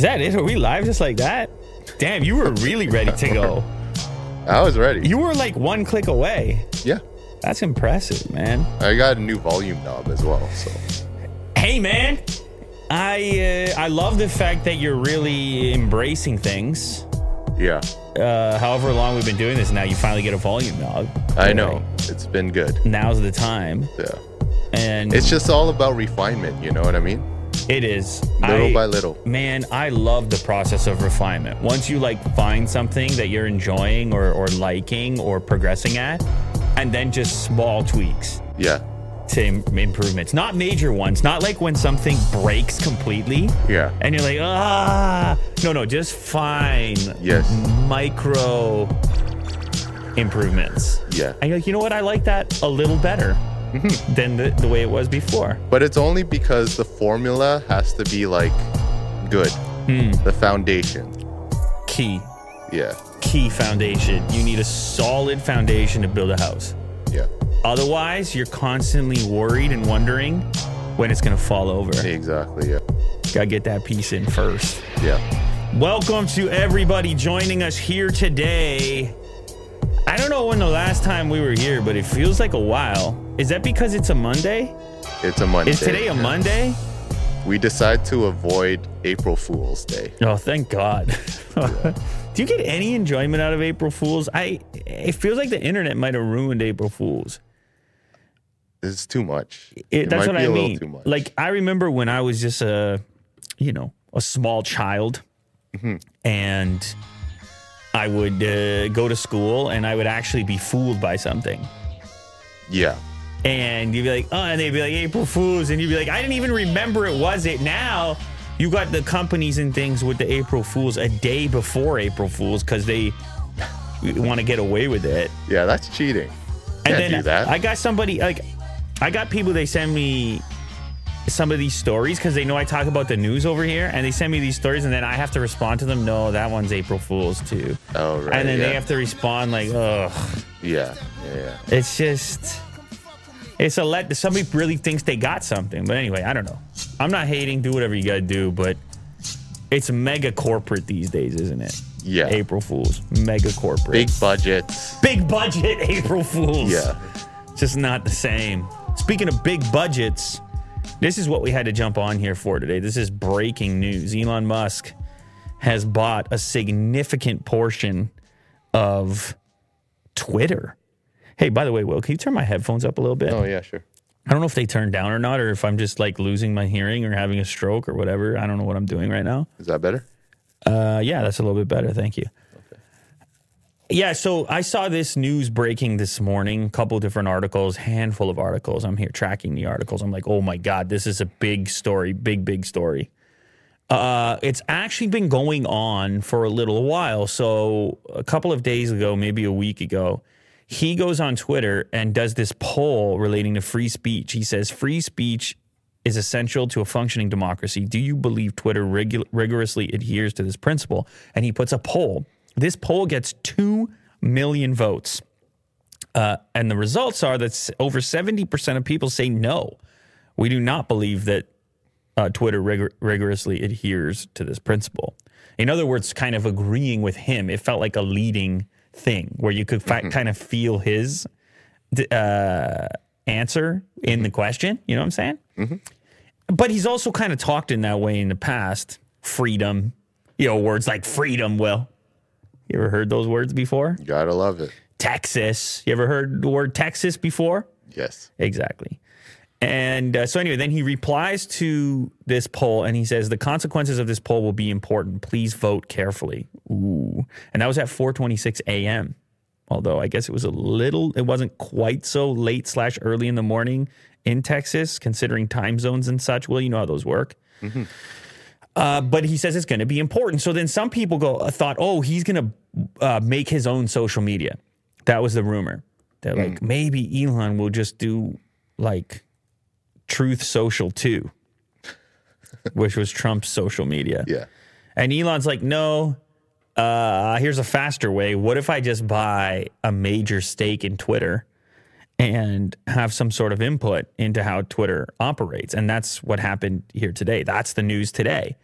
Is that it? Are we live just like that? Damn, you were really ready to go. I was ready. You were like one click away. yeah. That's impressive, man. I got a new volume knob as well. So Hey, man. I uh, I love the fact that you're really embracing things. yeah, Uh, however long we've been doing this, now you finally get a volume knob. I know it's been good. Now's the time, Yeah, and it's just all about refinement. You know what I mean? It is Little I- by little. Man, I love the process of refinement. Once you like find something that you're enjoying or, or liking or progressing at, and then just small tweaks Yeah, to im- improvements, not major ones, not like when something breaks completely yeah, and you're like, ah, no, no, just fine yes, micro improvements. yeah. And you're like, you know what? I like that a little better Mm-hmm. than the, the way it was before. But it's only because the formula has to be like good. Hmm. The foundation. Key, Yeah, key foundation. You need a solid foundation to build a house. yeah, Otherwise, you're constantly worried and wondering when it's going to fall over. exactly. Yeah, Got to get that piece in first. yeah. Welcome to everybody joining us here today. I don't know when the last time we were here, but it feels like a while. Is that because it's a Monday? It's a Monday. Is today a yeah. Monday? We decide to avoid April Fool's Day. Oh, thank God. Do you get any enjoyment out of April Fools? I it feels like the internet might have ruined April Fools. It's too much. It, that's might what I mean. Like I remember when I was just a, you know, a small child, Mm-hmm. and I would uh, go to school and I would actually be fooled by something. yeah, And you'd be like, oh, and they'd be like April Fools, and you'd be like, I didn't even remember it was it. Now you got the companies and things with the April Fools a day before April Fools because they want to get away with it. yeah. That's cheating. And Can't then do that. I got somebody like I got people they send me some of these stories because they know I talk about the news over here and they send me these stories and then I have to respond to them. No, that one's April Fool's too. oh right. and then yeah. they have to respond like, ugh. Yeah, yeah, yeah. It's just it's a let somebody really thinks they got something. But anyway, I don't know. I'm not hating, do whatever you gotta do, but it's mega corporate these days, isn't it? Yeah. April Fools. Mega corporate. Big budget. big budget April Fools. Yeah. just not the same. Speaking of big budgets, this is what we had to jump on here for today. This is breaking news. Elon Musk has bought a significant portion of Twitter. Hey, by the way, Will, can you turn my headphones up a little bit? Oh yeah, sure. I don't know if they turn down or not, or if I'm just like losing my hearing or having a stroke or whatever. I don't know what I'm doing right now. Is that better? Uh, yeah, that's a little bit better. Thank you. Yeah, so I saw this news breaking this morning, a couple different articles, handful of articles. I'm here tracking the articles. I'm like, oh my God, this is a big story, big, big story. Uh, it's actually been going on for a little while. So a couple of days ago, maybe a week ago, he goes on Twitter and does this poll relating to free speech. He says, free speech is essential to a functioning democracy. Do you believe Twitter rigorously adheres to this principle? And he puts a poll. This poll gets 2 million votes. Uh, and the results are that over 70% of people say no. We do not believe that uh, Twitter rigor- rigorously adheres to this principle. In other words, kind of agreeing with him. It felt like a leading thing where you could fi- kind of feel his uh, answer in the question. You know what I'm saying? But he's also kind of talked in that way in the past. Freedom, you know, words like freedom. Will you ever heard those words before? Gotta love it. Texas. You ever heard the word Texas before? Yes. Exactly. And uh, so, anyway, then he replies to this poll and he says, The consequences of this poll will be important. Please vote carefully. Ooh. And that was at 4:26 a.m. Although I guess it was a little, it wasn't quite so late slash early in the morning in Texas, considering time zones and such. Well, you know how those work. Uh, but he says it's going to be important. So then some people go uh, thought, oh, he's going to uh, make his own social media. That was the rumor. That like maybe Elon will just do like Truth Social too, which was Trump's social media. Yeah. And Elon's like, no, uh, here's a faster way. What if I just buy a major stake in Twitter and have some sort of input into how Twitter operates? And that's what happened here today. That's the news today.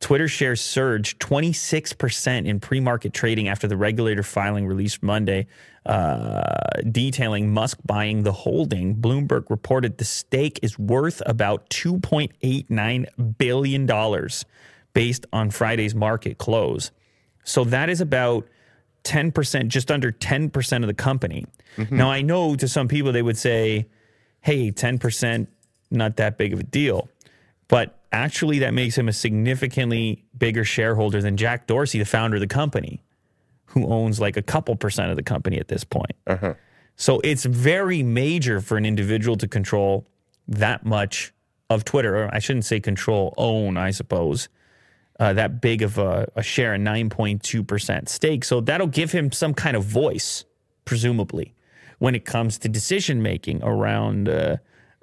Twitter shares surged 26% in pre market trading after the regulator filing released Monday, uh, detailing Musk buying the holding. Bloomberg reported the stake is worth about $2.89 billion based on Friday's market close. So that is about 10%, just under 10% of the company. Mm-hmm. Now, I know to some people they would say, hey, 10%, not that big of a deal. But actually, that makes him a significantly bigger shareholder than Jack Dorsey, the founder of the company, who owns like a couple percent of the company at this point. Uh-huh. So it's very major for an individual to control that much of Twitter. Or I shouldn't say control, own, I suppose. Uh, that big of a, a share, a 9.2% stake. So that'll give him some kind of voice, presumably, when it comes to decision making around uh,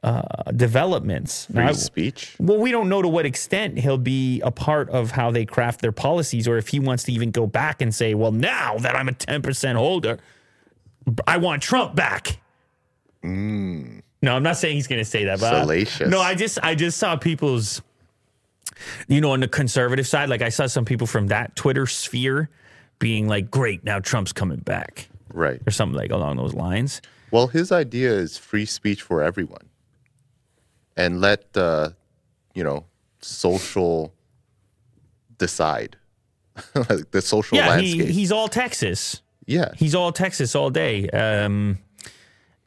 uh, developments. Free Now, I- speech. well, we don't know to what extent he'll be a part of how they craft their policies or if he wants to even go back and say, well, now that I'm a 10% holder, I want Trump back. No, I'm not saying he's going to say that. But Salacious. No, I just I just saw people's, you know, on the conservative side, like I saw some people from that Twitter sphere being like, great, now Trump's coming back Right. or something like along those lines. Well, his idea is free speech for everyone, and let uh, you know social decide like the social Yeah, landscape. he, he's all Texas. yeah, He's all Texas all day. Um,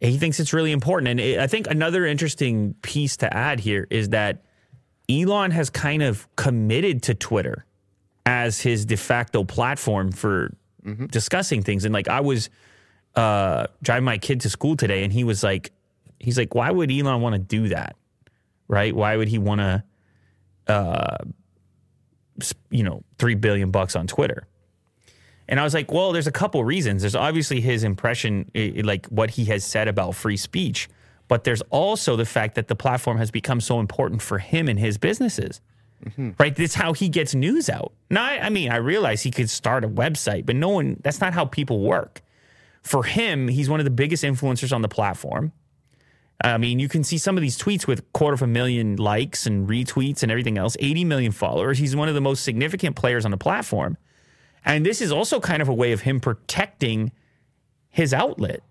he thinks it's really important. And it, I think another interesting piece to add here is that Elon has kind of committed to Twitter as his de facto platform for discussing things. And like I was uh, driving my kid to school today, and he was like, he's like, why would Elon want to do that? Right? Why would he want to, uh, you know, three billion bucks on Twitter? And I was like, well, there's a couple reasons. There's obviously his impression, like what he has said about free speech, but there's also the fact that the platform has become so important for him and his businesses. Mm-hmm. Right? That's how he gets news out. Now, I, I mean, I realize he could start a website, but no one, that's not how people work. For him, he's one of the biggest influencers on the platform. I mean, you can see some of these tweets with quarter of a million likes and retweets and everything else, 80 million followers. He's one of the most significant players on the platform. And this is also kind of a way of him protecting his outlet,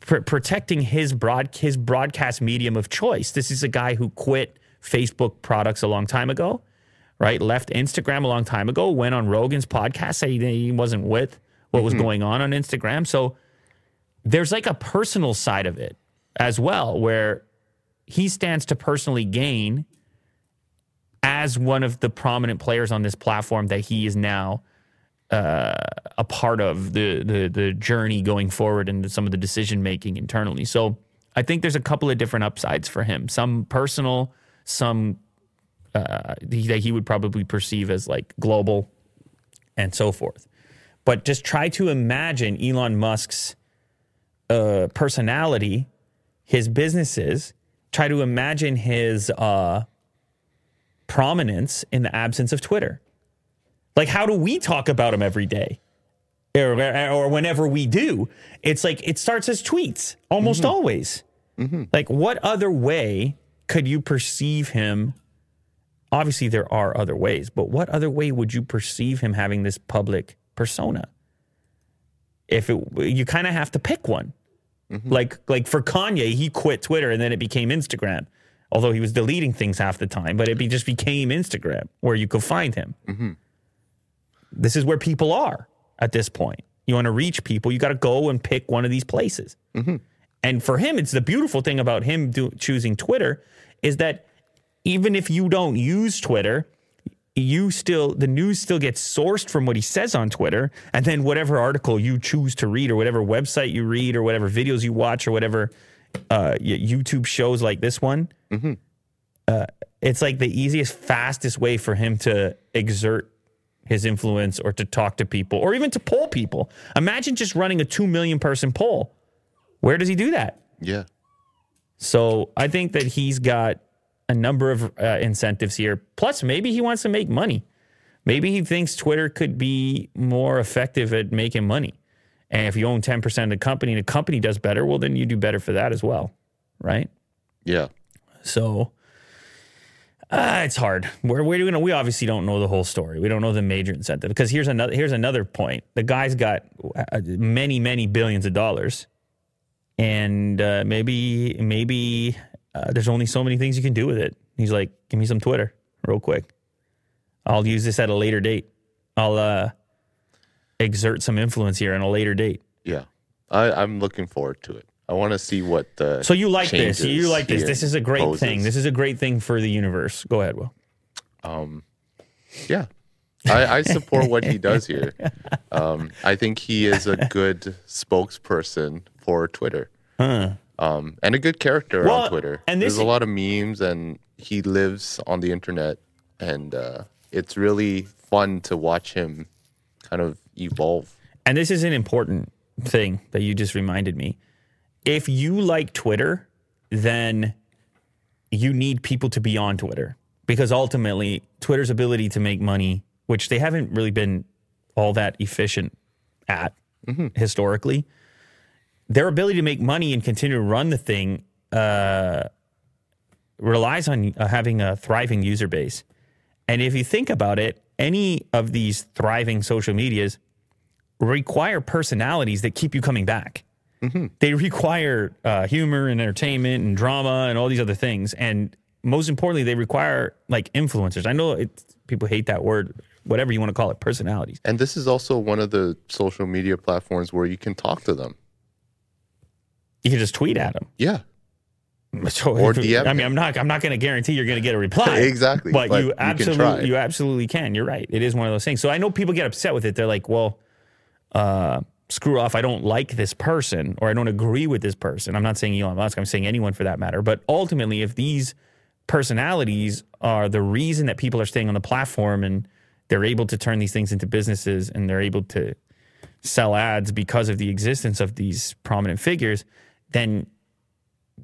pr- protecting his broad his broadcast medium of choice. This is a guy who quit Facebook products a long time ago, right? Left Instagram a long time ago, went on Rogan's podcast, said he, he wasn't with what was mm-hmm. going on on Instagram. So there's like a personal side of it as well, where he stands to personally gain as one of the prominent players on this platform that he is now uh, a part of the, the the journey going forward and some of the decision making internally. So I think there's a couple of different upsides for him. Some personal, some uh, that he would probably perceive as like global, and so forth. But just try to imagine Elon Musk's uh, personality, his businesses. Try to imagine his uh, prominence in the absence of Twitter. Like, how do we talk about him every day? Or, or whenever we do, it's like it starts as tweets almost mm-hmm. always. Mm-hmm. Like, what other way could you perceive him? Obviously, there are other ways, but what other way would you perceive him having this public persona? If it, you kind of have to pick one. Mm-hmm. Like, like for Kanye, he quit Twitter and then it became Instagram. Although he was deleting things half the time, but it be, just became Instagram where you could find him this is where people are at this point. You want to reach people, you got to go and pick one of these places. And for him, it's the beautiful thing about him do, choosing Twitter is that even if you don't use Twitter, you still the news still gets sourced from what he says on Twitter, and then whatever article you choose to read, or whatever website you read, or whatever videos you watch, or whatever uh, YouTube shows like this one, uh, it's like the easiest, fastest way for him to exert his influence or to talk to people or even to poll people. Imagine just running a 2 million person poll. Where does he do that? Yeah. So I think that he's got a number of uh, incentives here. Plus, maybe he wants to make money. Maybe he thinks Twitter could be more effective at making money. And if you own 10% of the company and the company does better, well, then you do better for that as well. Right. Yeah. So Uh, it's hard. We're, we're gonna, we obviously don't know the whole story. We don't know the major incentive because here's another here's another point. The guy's got uh, many many billions of dollars, and uh, maybe maybe uh, there's only so many things you can do with it. He's like, give me some Twitter real quick. I'll use this at a later date. I'll uh, exert some influence here at a later date. Yeah, I, I'm looking forward to it. I want to see what the So you like this? You like this? This is a great poses. thing. This is a great thing for the universe. Go ahead, Will. Um, Yeah. I, I support what he does here. Um, I think he is a good spokesperson for Twitter. Um, and a good character Well, on Twitter. and this- There's a lot of memes, and he lives on the internet. And uh, it's really fun to watch him kind of evolve. And this is an important thing that you just reminded me. If you like Twitter, then you need people to be on Twitter because ultimately Twitter's ability to make money, which they haven't really been all that efficient at historically, their ability to make money and continue to run the thing uh, relies on uh, having a thriving user base. And if you think about it, any of these thriving social medias require personalities that keep you coming back. They require uh, humor and entertainment and drama and all these other things. And most importantly, they require like influencers. I know it, people hate that word, whatever you want to call it, personalities. And this is also one of the social media platforms where you can talk to them. You can just tweet at them. Yeah. So Or DM I mean. I'm not. I'm not going to guarantee you're going to get a reply. Exactly, but, but you you absolutely, you absolutely can. You're right. It is one of those things. So I know people get upset with it. They're like, "Well, uh, screw off. I don't like this person, or I don't agree with this person." I'm not saying Elon Musk. I'm saying anyone for that matter. But ultimately, if these personalities are the reason that people are staying on the platform and they're able to turn these things into businesses and they're able to sell ads because of the existence of these prominent figures, then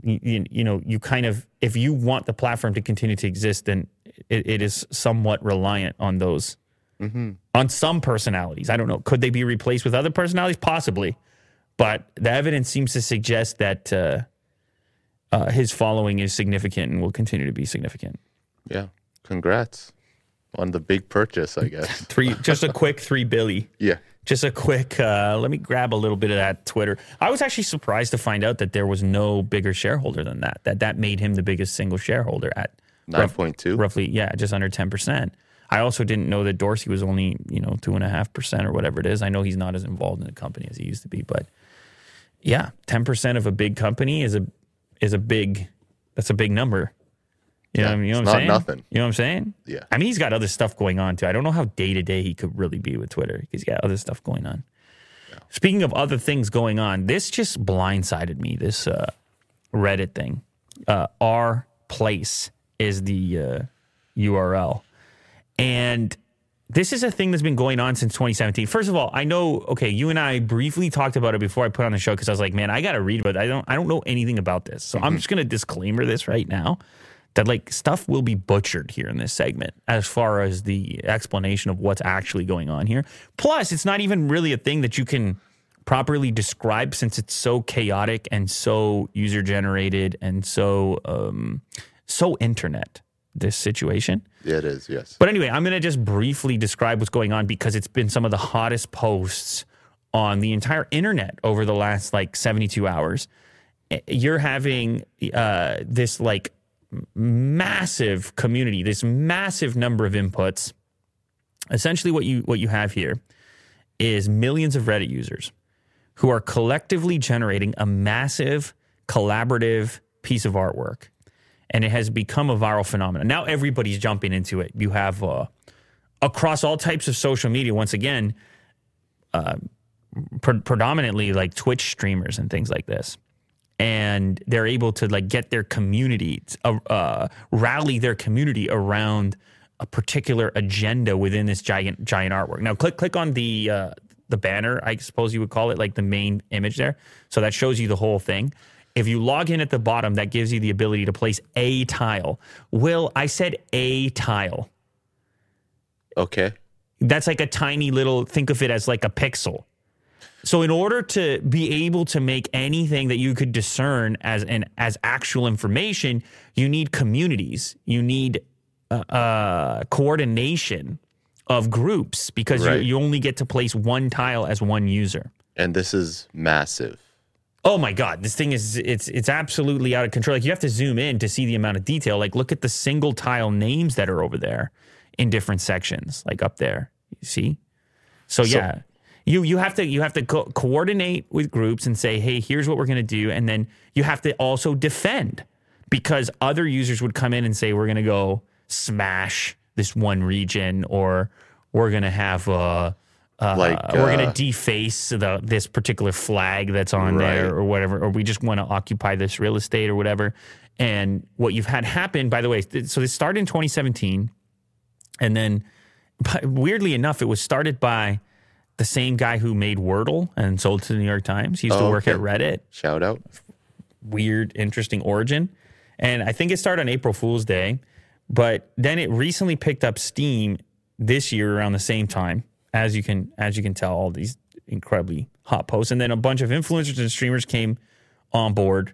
you, you, know you kind of if you want the platform to continue to exist, then it, it is somewhat reliant on those on some personalities. I don't know. Could they be replaced with other personalities? Possibly, but the evidence seems to suggest that uh, uh, his following is significant and will continue to be significant. Yeah. Congrats on the big purchase, I guess. Three, just a quick three billy. yeah. Just a quick. Uh, let me grab a little bit of that Twitter. I was actually surprised to find out that there was no bigger shareholder than that. That that made him the biggest single shareholder at rough- 9.2. roughly, yeah, just under ten percent. I also didn't know that Dorsey was only you know two and a half percent or whatever it is. I know he's not as involved in the company as he used to be, but yeah, ten percent of a big company is a is a big that's a big number. You know, Yeah, mean? you know it's what I'm not saying? nothing. You know what I'm saying? Yeah. I mean, he's got other stuff going on too. I don't know how day to day he could really be with Twitter. He's got other stuff going on. Speaking of other things going on, this just blindsided me. This uh, Reddit thing. Uh, our place is the uh, URL, and this is a thing that's been going on since 2017. First of all, I know. Okay, you and I briefly talked about it before I put on the show because I was like, man, I got to read, but I don't. I don't know anything about this, so I'm just gonna disclaimer this right now that like stuff will be butchered here in this segment as far as the explanation of what's actually going on here. Plus, it's not even really a thing that you can properly describe since it's so chaotic and so user generated and so um, so internet. This situation. Yeah, it is. Yes. But anyway, I'm going to just briefly describe what's going on because it's been some of the hottest posts on the entire internet over the last like 72 hours. Eh, You're having uh, this like massive community, this massive number of inputs. Essentially, what you what you have here is millions of Reddit users who are collectively generating a massive collaborative piece of artwork. And it has become a viral phenomenon. Now everybody's jumping into it. You have uh, across all types of social media, once again, uh, pre- predominantly like Twitch streamers and things like this. And they're able to like get their community, uh, uh, rally their community around a particular agenda within this giant giant artwork. Now, click click on the uh, the banner, I suppose you would call it, like the main image there. So that shows you the whole thing. If you log in at the bottom, that gives you the ability to place a tile. Will I said a tile? Okay. That's like a tiny little. Think of it as like a pixel. So in order to be able to make anything that you could discern as an as actual information, you need communities. You need uh, uh, coordination of groups because Right. you, you only get to place one tile as one user. And this is massive. Oh my god, this thing is it's it's absolutely out of control. Like you have to zoom in to see the amount of detail. Like look at the single tile names that are over there in different sections, like up there. You see? So, yeah. You you have to you have to co- coordinate with groups and say, "Hey, here's what we're going to do." And then you have to also defend because other users would come in and say, "We're going to go smash this one region or we're going to have a uh, Like, we're going uh, to deface the this particular flag that's on Right. there or whatever, or we just want to occupy this real estate or whatever. And what you've had happen, by the way, th- so this started in 2017, and then but weirdly enough, it was started by the same guy who made Wordle and sold to the New York Times. He used to Oh, work okay. at Reddit. Shout out. Weird, interesting origin. And I think it started on April Fool's Day, but then it recently picked up steam this year around the same time. As you can as you can tell, all these incredibly hot posts, and then a bunch of influencers and streamers came on board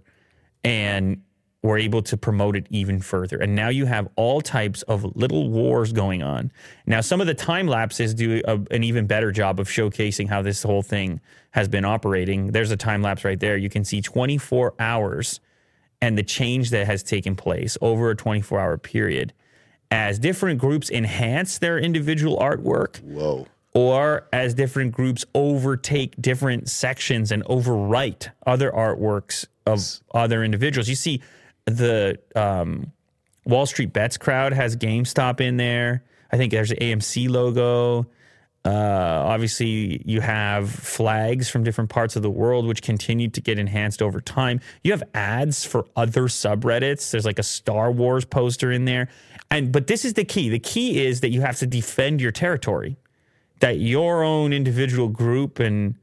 and were able to promote it even further. And now you have all types of little wars going on. Now, some of the time lapses do a, an even better job of showcasing how this whole thing has been operating. There's a time lapse right there. You can see 24 hours and the change that has taken place over a 24 hour period as different groups enhance their individual artwork Whoa. Or as different groups overtake different sections and overwrite other artworks of other individuals. You see, the um, Wall Street Bets crowd has GameStop in there. I think there's an AMC logo. Uh, obviously, you have flags from different parts of the world, which continue to get enhanced over time. You have ads for other subreddits. There's like a Star Wars poster in there, and but this is the key. The key is that you have to defend your territory that your own individual group and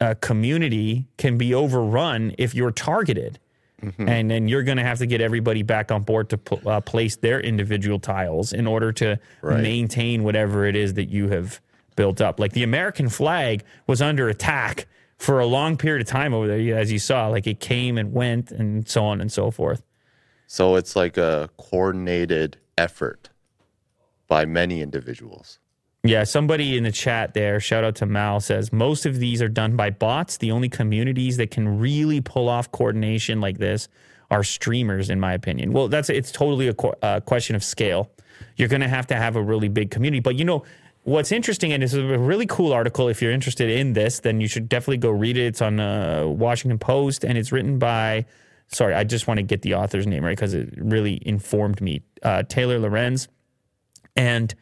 uh, community can be overrun if you're targeted. And then you're going to have to get everybody back on board to pl- uh, place their individual tiles in order to Right. maintain whatever it is that you have built up. Like the American flag was under attack for a long period of time over there, as you saw. Like it came and went and so on and so forth. So it's like a coordinated effort by many individuals. Yeah, somebody in the chat there, shout out to Mal, says most of these are done by bots. The only communities that can really pull off coordination like this are streamers, in my opinion. Well, that's it's totally a qu- uh, question of scale. You're going to have to have a really big community. But you know what's interesting, and it's a really cool article. If you're interested in this, then you should definitely go read it. It's on uh, Washington Post, and it's written by. Sorry, I just want to get the author's name right because it really informed me. Uh, Taylor Lorenz and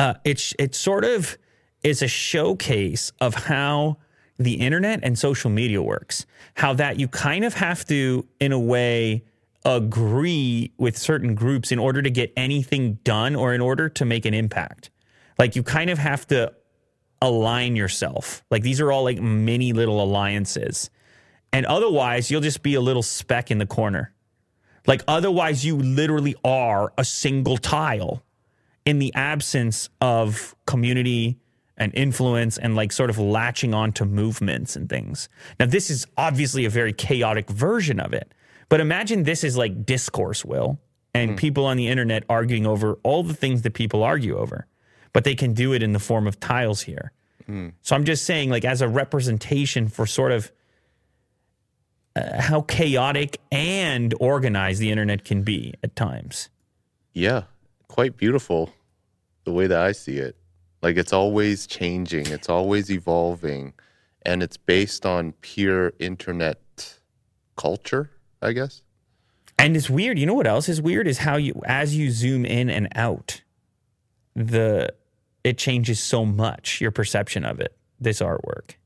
uh, it's it sort of is a showcase of how the internet and social media works. How that you kind of have to, in a way, agree with certain groups in order to get anything done or in order to make an impact. Like you kind of have to align yourself. Like these are all like mini little alliances. And otherwise, you'll just be a little speck in the corner. Like otherwise, you literally are a single tile in the absence of community and influence and like sort of latching on to movements and things. Now, this is obviously a very chaotic version of it, but imagine this is like discourse, Will, and people on the internet arguing over all the things that people argue over, but they can do it in the form of tiles here. So I'm just saying, like, as a representation for sort of uh, how chaotic and organized the internet can be at times. Yeah, quite beautiful the way that I see it. Like it's always changing, it's always evolving, and it's based on pure internet culture, I guess. And it's weird. You know what else is weird is how you as you zoom in and out, the it changes so much your perception of it. This artwork,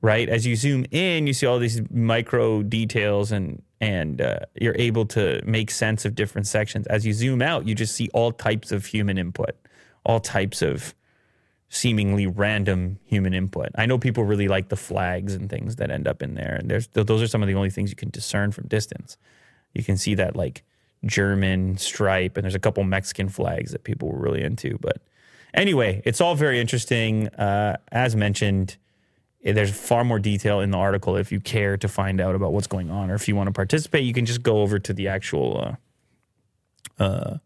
right? As you zoom in, you see all these micro details, and and uh, you're able to make sense of different sections. As you zoom out, you just see all types of human input, all types of seemingly random human input. I know people really like the flags and things that end up in there, and there's those are some of the only things you can discern from distance. You can see that like German stripe, and there's a couple Mexican flags that people were really into. But anyway, it's all very interesting. Uh, as mentioned, there's far more detail in the article. If you care to find out about what's going on, or if you want to participate, you can just go over to the actual uh, uh,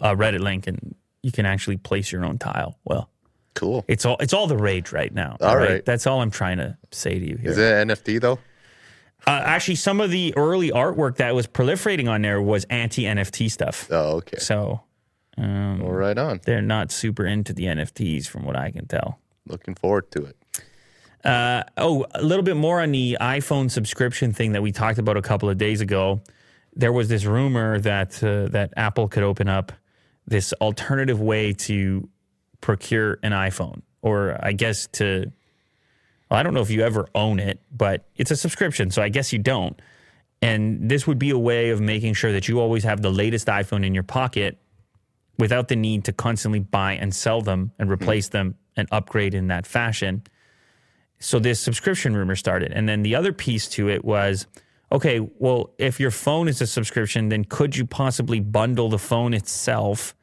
a Reddit link, and you can actually place your own tile. Well, Cool. it's all it's all the rage right now. All right. that's all I'm trying to say to you here. Is it NFT though? Uh, actually, some of the early artwork that was proliferating on there was anti NFT stuff. Oh, okay. So um, Well, right on. they're not super into the NFTs, from what I can tell. Looking forward to it. Uh, oh, a little bit more on the iPhone subscription thing that we talked about a couple of days ago. There was this rumor that uh, that Apple could open up this alternative way to procure an iPhone, or I guess to. Well, I don't know if you ever own it, but it's a subscription, so I guess you don't. And this would be a way of making sure that you always have the latest iPhone in your pocket without the need to constantly buy and sell them and replace them and upgrade in that fashion. So this subscription rumor started. And then the other piece to it was okay, well, if your phone is a subscription, then could you possibly bundle the phone itself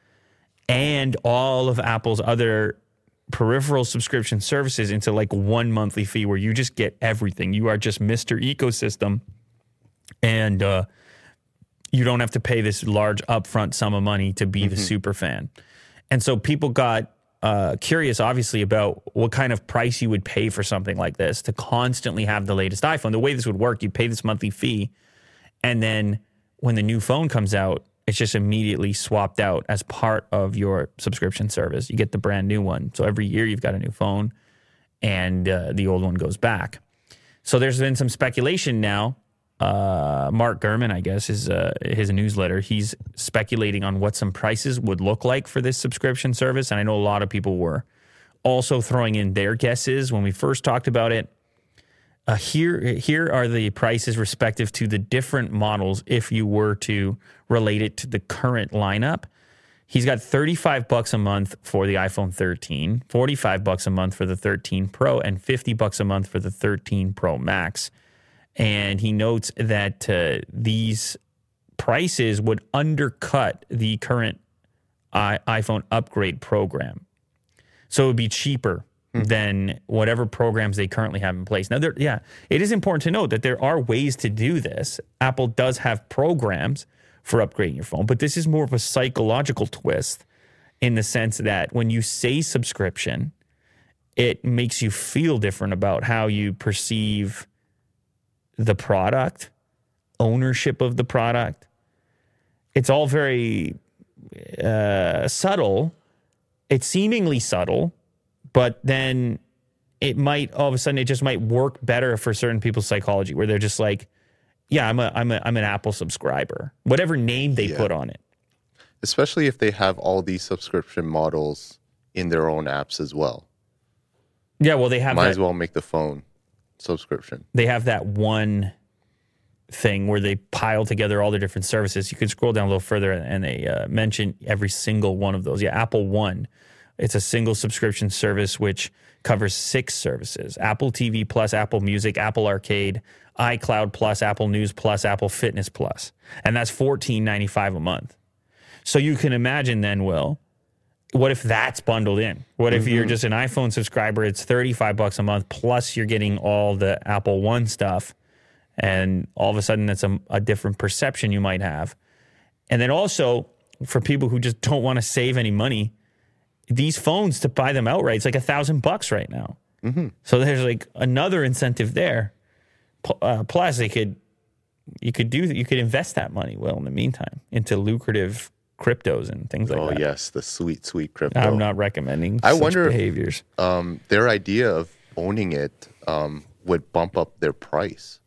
and all of Apple's other peripheral subscription services into like one monthly fee where you just get everything? You are just Mr. Ecosystem and uh, you don't have to pay this large upfront sum of money to be the super fan. And so people got uh, curious, obviously, about what kind of price you would pay for something like this to constantly have the latest iPhone. The way this would work, you pay this monthly fee, and then when the new phone comes out, it's just immediately swapped out as part of your subscription service. You get the brand new one. So every year you've got a new phone, and uh, the old one goes back. So there's been some speculation now. Uh, Mark Gurman, I guess, is uh, his newsletter. He's speculating on what some prices would look like for this subscription service, and I know a lot of people were also throwing in their guesses when we first talked about it. Uh, here, here are the prices respective to the different models if you were to relate it to the current lineup. He's got 35 bucks a month for the iPhone 13, 45 bucks a month for the 13 Pro, and 50 bucks a month for the 13 Pro Max. And he notes that uh, these prices would undercut the current I- iPhone upgrade program. So it would be cheaper than whatever programs they currently have in place. Now, there, yeah, it is important to note that there are ways to do this. Apple does have programs for upgrading your phone, but this is more of a psychological twist in the sense that when you say subscription, it makes you feel different about how you perceive the product, ownership of the product. It's all very uh, subtle. It's seemingly subtle, but then it might all of a sudden it just might work better for certain people's psychology where they're just like, yeah, I'm a I'm a I'm an Apple subscriber. Whatever name they Yeah. put on it. Especially if they have all these subscription models in their own apps as well. Yeah, well they have Might that, as well make the phone subscription. they have that one thing where they pile together all the different services. You can scroll down a little further and they uh, mention every single one of those. Yeah, Apple One, it's a single subscription service which covers six services: Apple TV Plus, Apple Music, Apple Arcade, iCloud Plus, Apple News Plus, Apple Fitness Plus, and that's fourteen ninety five a month. So you can imagine then, Will, what if that's bundled in? What if you're just an iPhone subscriber? It's 35 bucks a month plus you're getting all the Apple One stuff. And all of a sudden, that's a, a different perception you might have. And then also, for people who just don't want to save any money, these phones to buy them outright, it's like a thousand bucks right now. So there's like another incentive there. P- Uh, plus, they could you could do you could invest that money well in the meantime into lucrative cryptos and things like Oh that. Oh yes, the sweet, sweet crypto. I'm not recommending I such wonder if- behaviors. um, their idea of owning it um, would bump up their price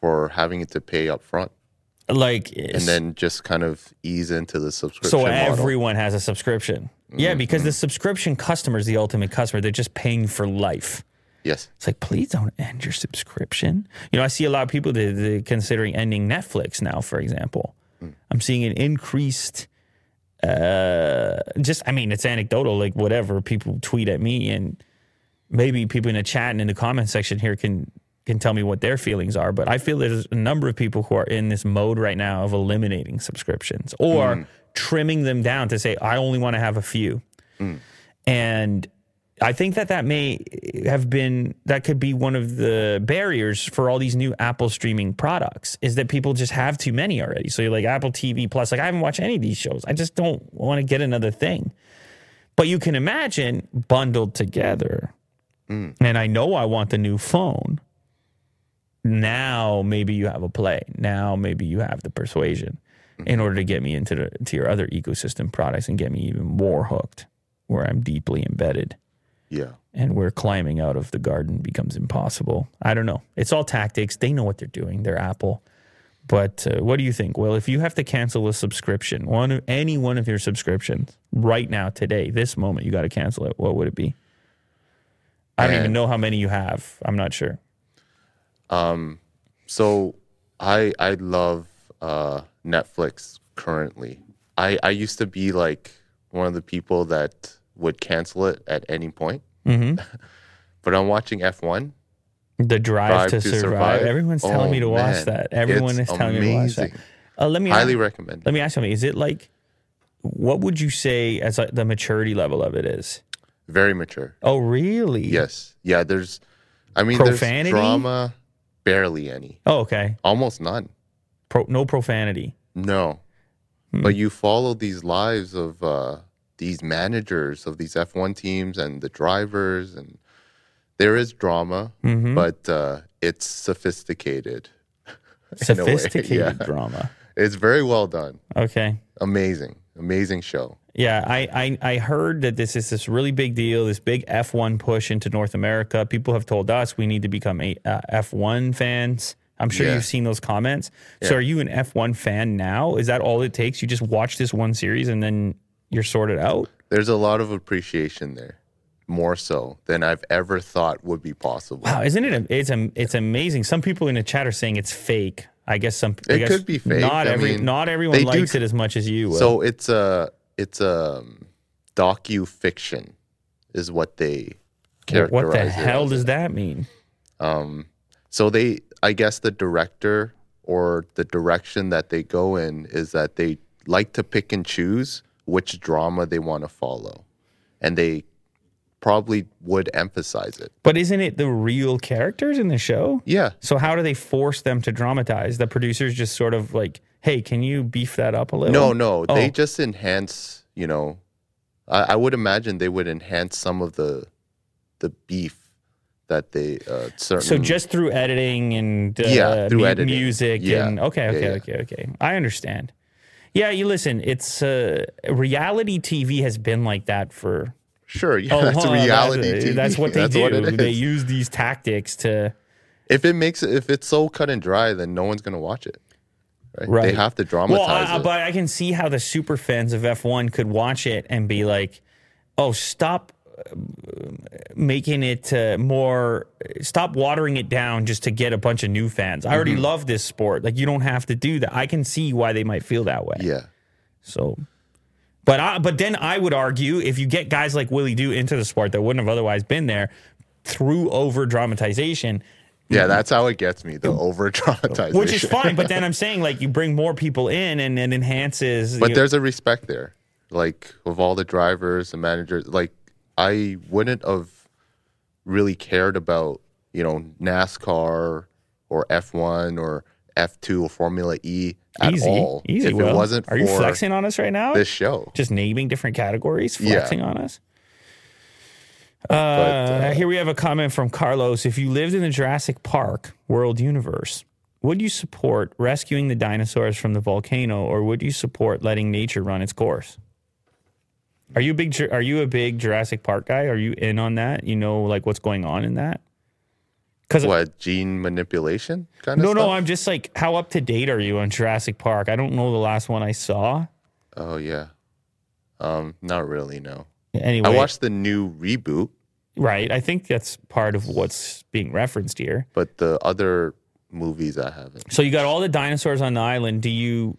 for having it to pay up front like and then just kind of ease into the subscription so model. Mm-hmm. everyone has a subscription. Yeah, because the subscription customer is the ultimate customer. They're just paying for life. yes. It's like, please don't end your subscription. You know, I see a lot of people that they're considering ending Netflix now, for example. Mm. I'm seeing an increased, uh, just, I mean, it's anecdotal, like whatever. People tweet at me, and maybe people in the chat and in the comment section here can can tell me what their feelings are. But I feel there's a number of people who are in this mode right now of eliminating subscriptions or trimming them down to say, I only want to have a few. And I think that that may have been that could be one of the barriers for all these new Apple streaming products is that people just have too many already. So you're like Apple TV Plus, like I haven't watched any of these shows. I just don't want to get another thing. But you can imagine bundled together. Mm. And I know I want the new phone. Now maybe you have a play. Now maybe you have the persuasion in order to get me into the to your other ecosystem products and get me even more hooked where I'm deeply embedded Yeah. and where climbing out of the garden becomes impossible. I don't know. It's all tactics. They know what they're doing. They're Apple. But uh, what do you think? Well, if you have to cancel a subscription, one of any one of your subscriptions right now, today, this moment, you got to cancel it. What would it be? I don't even know how many you have. I'm not sure. Um, So I I love uh, Netflix currently. I I used to be like one of the people that would cancel it at any point. Mm-hmm. but I'm watching F1. The drive, Drive to, to survive. Survive. Everyone's telling Oh, me to watch man. that. Everyone It's is telling me to watch that. amazing. Uh, let me Highly ask, recommend. let me ask something. Is it like what would you say as like, the maturity level of it is? Very mature. Oh, really? Yes. Yeah. There's. I mean, Profanity? there's drama. Barely any. Oh, okay. Almost none. Pro, no profanity. No. Hmm. But you follow these lives of uh, these managers of these F1 teams and the drivers, and there is drama, Mm-hmm. but uh, it's sophisticated. Sophisticated yeah. drama. It's very well done. Okay. Amazing. Amazing show. Yeah, I, I I heard that this is this really big deal, this big F1 push into North America. People have told us we need to become a, uh, F1 fans. I'm sure Yeah. you've seen those comments. So, are you an F1 fan now? Is that all it takes? You just watch this one series and then you're sorted out? There's a lot of appreciation there, more so than I've ever thought would be possible. Wow, isn't it? It's it's amazing. Some people in the chat are saying it's fake. I guess some. I It guess could be fake. Not I every. mean, not everyone they do likes it as much as you. Will. So it's a it's a um, docu fiction, is what they characterize. what the hell does that mean? Um, So they, I guess, the director or the direction that they go in is that they like to pick and choose which drama they want to follow, and they probably would emphasize it. But isn't it the real characters in the show? Yeah, So how do they force them to dramatize? The producers just sort of like, hey, can you beef that up a little? no, no, Oh. they just enhance. You know, I, I would imagine they would enhance some of the the beef that they uh, certain. So just through editing and uh, Yeah, through mu- editing. music Yeah. and okay, Yeah, okay, yeah. okay, okay. I understand. Yeah, you listen. It's uh, reality TV has been like that for sure, yeah, oh, that's huh, reality That's, TV. that's what they That's do. what they use these tactics to If it makes it, if it's so cut and dry, then no one's gonna watch it. Right? Right. They have to dramatize Well, I, it. but I can see how the super fans of F1 could watch it and be like, "Oh, stop uh, making it uh, more stop watering it down just to get a bunch of new fans. I Mm-hmm. already love this sport. Like you don't have to do that. I can see why they might feel that way. yeah. So but I, but then I would argue if you get guys like Willie Do into the sport that wouldn't have otherwise been there through over dramatization, Yeah, that's how it gets me, the over dramatization. which is fine. But then I'm saying like you bring more people in and it enhances. But you- there's a respect there. Like of all the drivers and managers, like I wouldn't have really cared about, you know, NASCAR or F1 or F2 or Formula E at easy, all easy. if it wasn't Are for you flexing on us right now? this show. Just naming different categories, Yeah. flexing on us. But, Uh, uh, here we have a comment from Carlos. If you lived in the Jurassic Park world universe, would you support rescuing the dinosaurs from the volcano, or would you support letting nature run its course? Are you a big? Are you a big Jurassic Park guy? Are you in on that? You know, like what's going on in that? Because what gene manipulation kind of no, stuff? no, I'm just like, how up to date are you on Jurassic Park? I don't know the last one I saw. Oh yeah. Um, not really, no. Anyway, I watched the new reboot, right. I think that's part of what's being referenced here. but the other movies I haven't. So you got all the dinosaurs on the island. Do you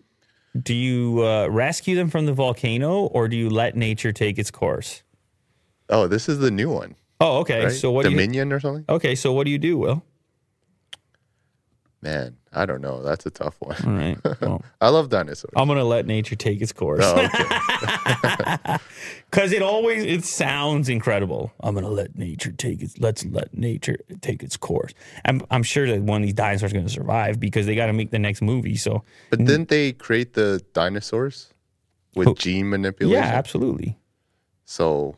do you uh, rescue them from the volcano, or do you let nature take its course? Oh, this is the new one, Oh, okay. right? So what do you? Dominion or something? Okay, so what do you do, Will? Man, I don't know. That's a tough one. All right. Well, I love dinosaurs. I'm gonna let nature take its course. Oh, okay. Because it always it sounds incredible. I'm gonna let nature take its let's let nature take its course. I'm I'm sure that one of these dinosaurs is gonna survive because they got to make the next movie. So But mm. didn't they create the dinosaurs with gene manipulation? yeah, absolutely. So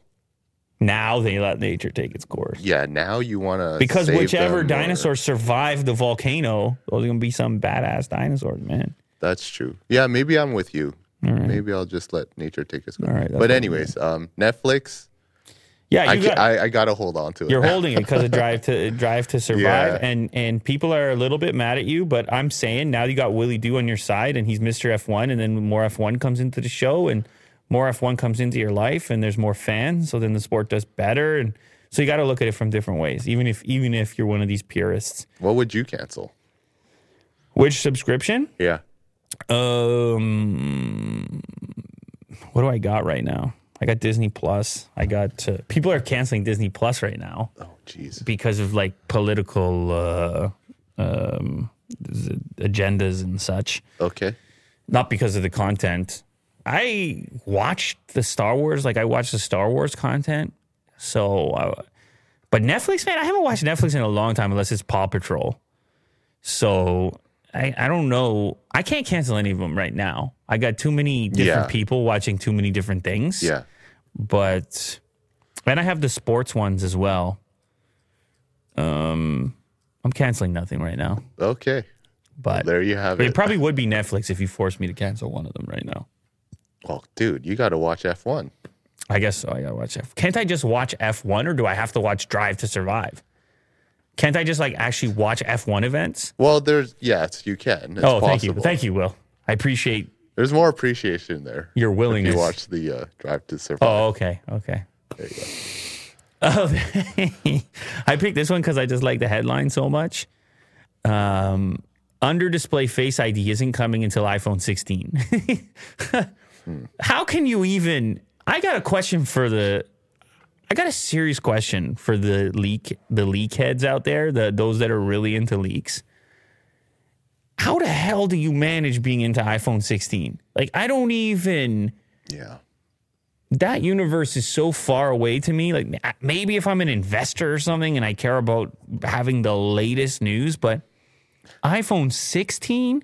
Now they let nature take its course. yeah, now you want to Because whichever dinosaur survived the volcano, those are gonna be some badass dinosaurs, man. That's true. Yeah, maybe I'm with you. Maybe I'll just let nature take its course. All right, but anyways, um, Netflix. Yeah, I, got, I I gotta hold on to it. You're holding it because of Drive to Drive to Survive, Yeah. and and people are a little bit mad at you. But I'm saying now you got Willie Doo on your side, and he's Mr. F1, and then more F1 comes into the show, and more F1 comes into your life, and there's more fans, so then the sport does better, and so you got to look at it from different ways. Even if even if you're one of these purists, what would you cancel? which subscription? Yeah. Um, what do I got right now? I got Disney Plus. I got uh, people are canceling Disney Plus right now. Oh, jeez. because of like political uh, um, agendas and such, Okay. not because of the content. I watched the Star Wars, like I watched the Star Wars content. So, uh, but Netflix, man, I haven't watched Netflix in a long time unless it's Paw Patrol. So I, I don't know. I can't cancel any of them right now. I got too many different Yeah. people watching too many different things Yeah. but and I have the sports ones as well. Um, I'm canceling nothing right now, Okay. but There you have it it. probably would be Netflix if you forced me to cancel one of them right now. Oh, dude, you got to watch F1. I guess so. I gotta watch F. Can't I just watch F1 or do I have to watch Drive to Survive? Can't I just like actually watch F1 events? Well, there's yes, you can. It's oh, thank you, thank you, Will. I appreciate. There's more appreciation there. Your if willingness. You watch the uh, Drive to Survive. Oh, okay, okay. There you go. Oh, I picked this one because I just like the headline so much. Um, under display Face ID isn't coming until iPhone 16. How can you even? I got a question for the. I got a serious question for the leak the leak heads out there, the those that are really into leaks. How the hell do you manage being into iPhone 16? Like I don't even Yeah. that universe is so far away to me. Like maybe if I'm an investor or something and I care about having the latest news, but iPhone 16,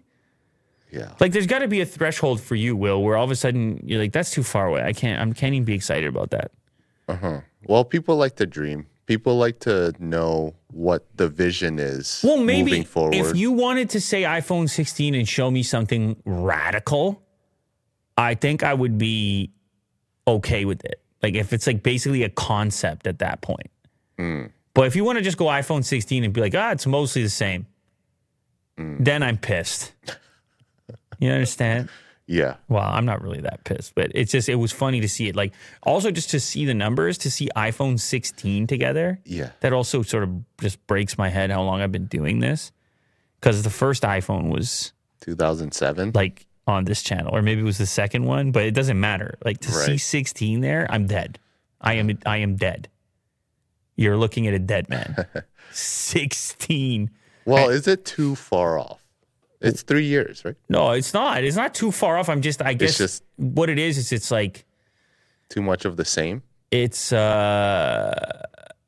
Yeah. like there's got to be a threshold for you, Will, where all of a sudden you're like, that's too far away. I can't. I can't even be excited about that. Uh huh. Well, people like to dream. People like to know what the vision is Well, maybe if you wanted to say iPhone 16 and show me something radical, I think I would be okay with it. Like if it's like basically a concept at that point. But if you want to just go iPhone 16 and be like, ah, it's mostly the same, then I'm pissed. You understand? yeah. Well, I'm not really that pissed, but it's just it was funny to see it. Like also just to see the numbers, to see iPhone 16 together. Yeah. That also sort of just breaks my head how long I've been doing this. Because the first iPhone was 2007. like on this channel, or maybe it was the second one, but it doesn't matter. Like to see 16 there, I'm dead. I am I am dead. You're looking at a dead man. 16. well, is it too far off? It's three years, right? No, it's not. It's not too far off. I'm just I guess just- what it is is it's like Too much of the same. it's uh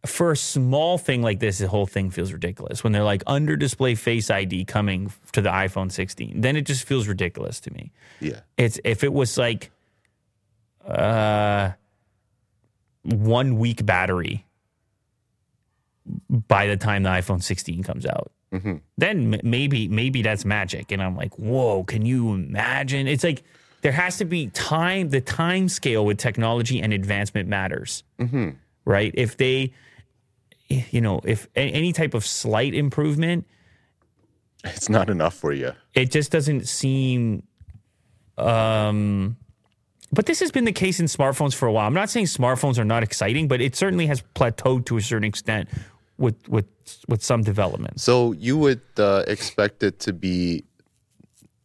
for a small thing like this, the whole thing feels ridiculous. When they're like under display face ID coming to the iPhone 16, then it just feels ridiculous to me. Yeah. It's if it was like uh one week battery by the time the iPhone 16 comes out. Then m- maybe maybe that's magic and I'm like, "Whoa, can you imagine?" It's like there has to be time the time scale with technology and advancement matters. Right? If they you know, if any type of slight improvement It's not enough for you. it just doesn't seem um but this has been the case in smartphones for a while. I'm not saying smartphones are not exciting, but it certainly has plateaued to a certain extent with with with some development. So you would uh, expect it to be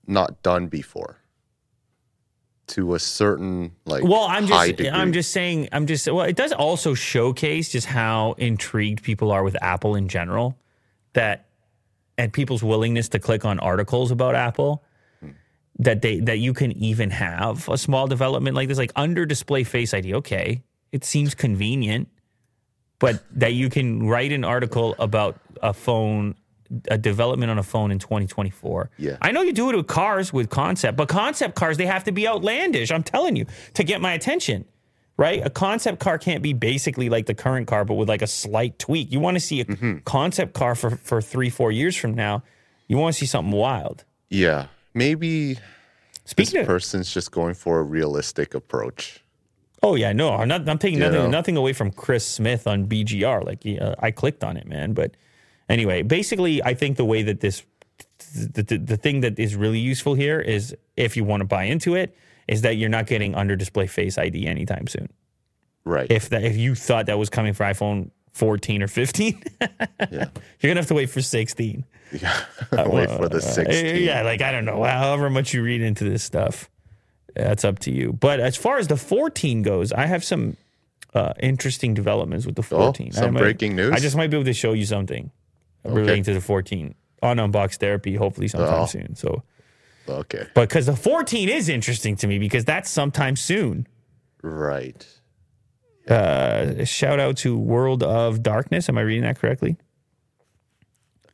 not done before to a certain like Well, I'm just degree. I'm just saying I'm just well, it does also showcase just how intrigued people are with Apple in general that and people's willingness to click on articles about Apple that they that you can even have a small development like this, like under display face ID. Okay, it seems convenient, but that you can write an article about a phone, a development on a phone in 2024. Yeah. I know you do it with cars with concept, but concept cars they have to be outlandish. I'm telling you to get my attention. Right, a concept car can't be basically like the current car, but with like a slight tweak. You want to see a mm-hmm. concept car for for three, four years from now. You want to see something wild. Yeah. Maybe this Speaking of, person's just going for a realistic approach. Oh yeah, no, I'm not. I'm taking nothing, know? nothing away from Chris Smith on BGR. Like uh, I clicked on it, man. But anyway, basically, I think the way that this, the, the, the thing that is really useful here is if you want to buy into it, is that you're not getting under display Face ID anytime soon. Right. If that, if you thought that was coming for iPhone 14 or 15, yeah. you're gonna have to wait for 16. yeah. Wait for the 16. Yeah, like I don't know, however much you read into this stuff, that's up to you. But as far as the 14 goes, I have some uh, interesting developments with the 14. I Oh, some might- breaking news? I just might be able to show you something relating to the 14 on Unbox Therapy, hopefully sometime Oh. soon. So, Okay. but because the 14 is interesting to me because that's sometime soon. Right. Uh, shout out to World of Darkness. Am I reading that correctly?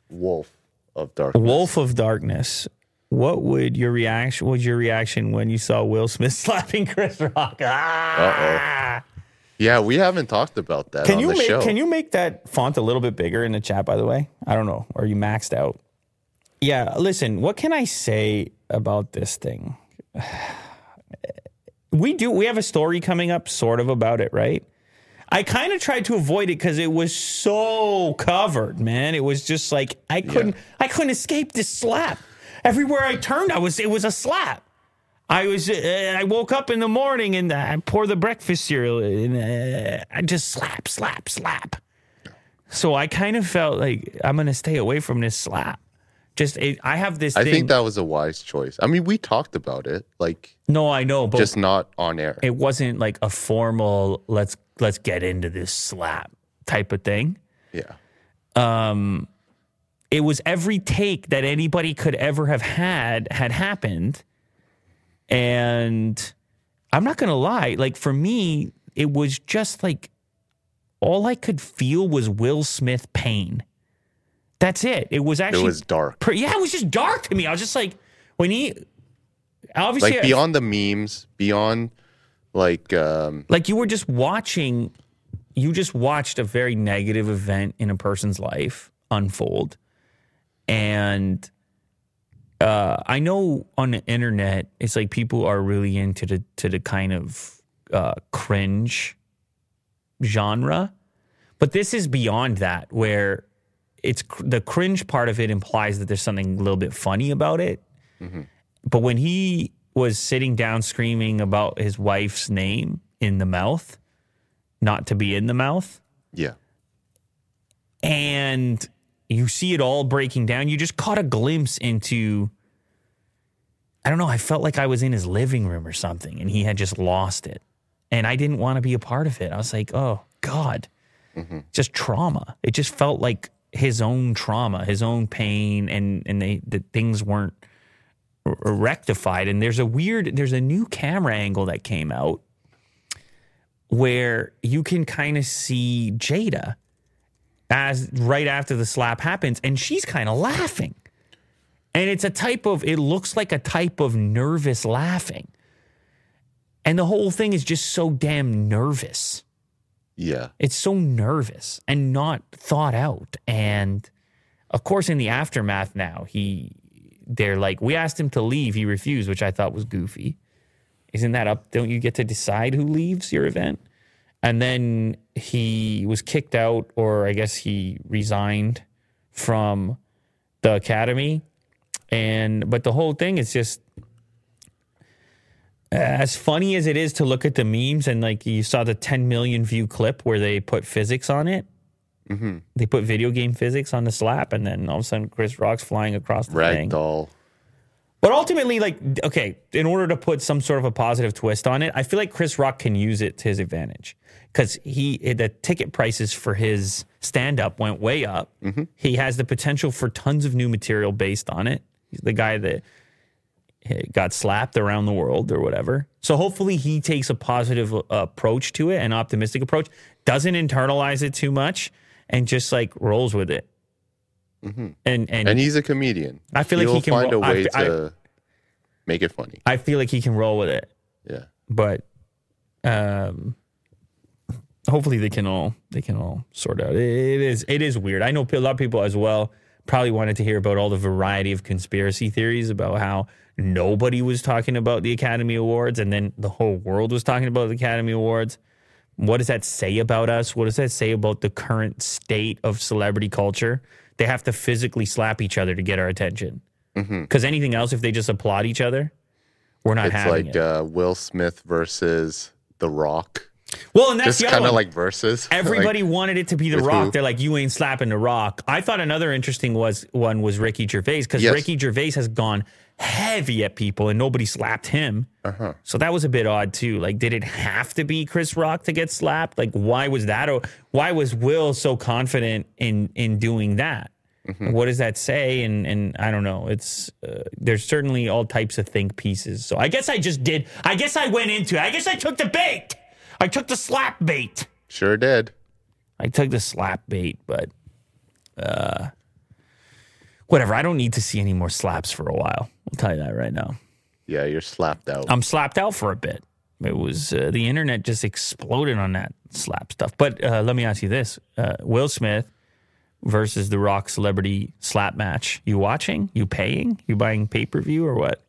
Wolf of Darkness. Wolf of Darkness. What would your reaction? Was your reaction when you saw Will Smith slapping Chris Rock? Ah! Yeah, we haven't talked about that Can on you the make show. Can you make that font a little bit bigger in the chat? By the way, I don't know. Are you maxed out? Yeah. Listen, what can I say about this thing? We do. We have a story coming up, sort of about it, right? I kind of tried to avoid it because it was so covered, man. It was just like I couldn't. I couldn't escape this slap. Everywhere I turned, I was. It was a slap. I was. Uh, I woke up in the morning and I pour the breakfast cereal and uh, I just slap, slap, slap. So I kind of felt like I'm gonna stay away from this slap. Just it, I have this. I thing, think that was a wise choice. I mean, we talked about it, like No, I know, but just not on air. it wasn't like a formal let's let's get into this slap type of thing. yeah. Um it was every take that anybody could ever have had had happened. And I'm not going to lie, like for me it was just like all I could feel was Will Smith pain. That's it. It was It actually was dark. yeah, it was just dark to me. I was just like when he obviously Like beyond the memes, beyond like um like you were just watching you just watched a very negative event in a person's life unfold and uh, I know on the internet it's like people are really into the to the kind of uh, cringe genre, but this is beyond that where it's cr- the cringe part of it implies that there's something a little bit funny about it. But when he was sitting down screaming about his wife's name in the mouth, not to be in the mouth, yeah. and you see it all breaking down, you just caught a glimpse into. I don't know. I felt like I was in his living room or something, and he had just lost it, and I didn't want to be a part of it. I was like, "Oh God, mm-hmm. just trauma." It just felt like his own trauma, his own pain, and and they, the things weren't r- rectified. And there's a weird, there's a new camera angle that came out where you can kind of see Jada as right after the slap happens, and she's kind of laughing. And it's a type of, it looks like a type of nervous laughing. And the whole thing is just so damn nervous. Yeah. It's so nervous and not thought out. And of course, in the aftermath now, he, they're like, we asked him to leave. He refused, which I thought was goofy. Isn't that up? Don't you get to decide who leaves your event? And then he was kicked out, or I guess he resigned from the academy. And, but the whole thing is just, as funny as it is to look at the memes and like you saw the 10 million view clip where they put physics on it. Mm-hmm. They put video game physics on the slap, and then all of a sudden Chris Rock's flying across the thing. But ultimately, like, okay, in order to put some sort of a positive twist on it, I feel like Chris Rock can use it to his advantage because he the ticket prices for his stand up went way up. He has the potential for tons of new material based on it. He's the guy that got slapped around the world or whatever. So hopefully he takes a positive uh, approach to it, an optimistic approach, doesn't internalize it too much, and just like rolls with it. And and, And he's a comedian. I feel like he can find ro- a I- way I- to make it funny. I feel like he can roll with it. Yeah. but um hopefully they can all they can all sort out it is it is weird i know a lot of people as well probably wanted to hear about all the variety of conspiracy theories about how nobody was talking about the academy awards and then the whole world was talking about the academy awards what does that say about us what does that say about the current state of celebrity culture they have to physically slap each other to get our attention because anything else if they just applaud each other we're not It's having like it. uh, Will Smith versus The Rock. well, and that's kind of like versus. Everybody Like, wanted it to be The Rock. who? They're like, you ain't slapping The Rock. I thought another interesting was one was Ricky Gervais because Yes. Ricky Gervais has gone heavy at people and nobody slapped him. Uh-huh. So that was a bit odd too. Like, did it have to be Chris Rock to get slapped? Like, why was that? Or why was Will so confident in in doing that? Mm-hmm. What does that say? And and I don't know. It's uh, there's certainly all types of think pieces. So I guess I just did. I guess I went into it. I guess I took the bait. I took the slap bait. Sure did. I took the slap bait, but uh, whatever. I don't need to see any more slaps for a while. I'll tell you that right now. Yeah, you're slapped out. I'm slapped out for a bit. It was uh, the internet just exploded on that slap stuff. But uh, let me ask you this: uh, Will Smith versus The Rock celebrity slap match. You watching? You paying? You buying pay per view or what?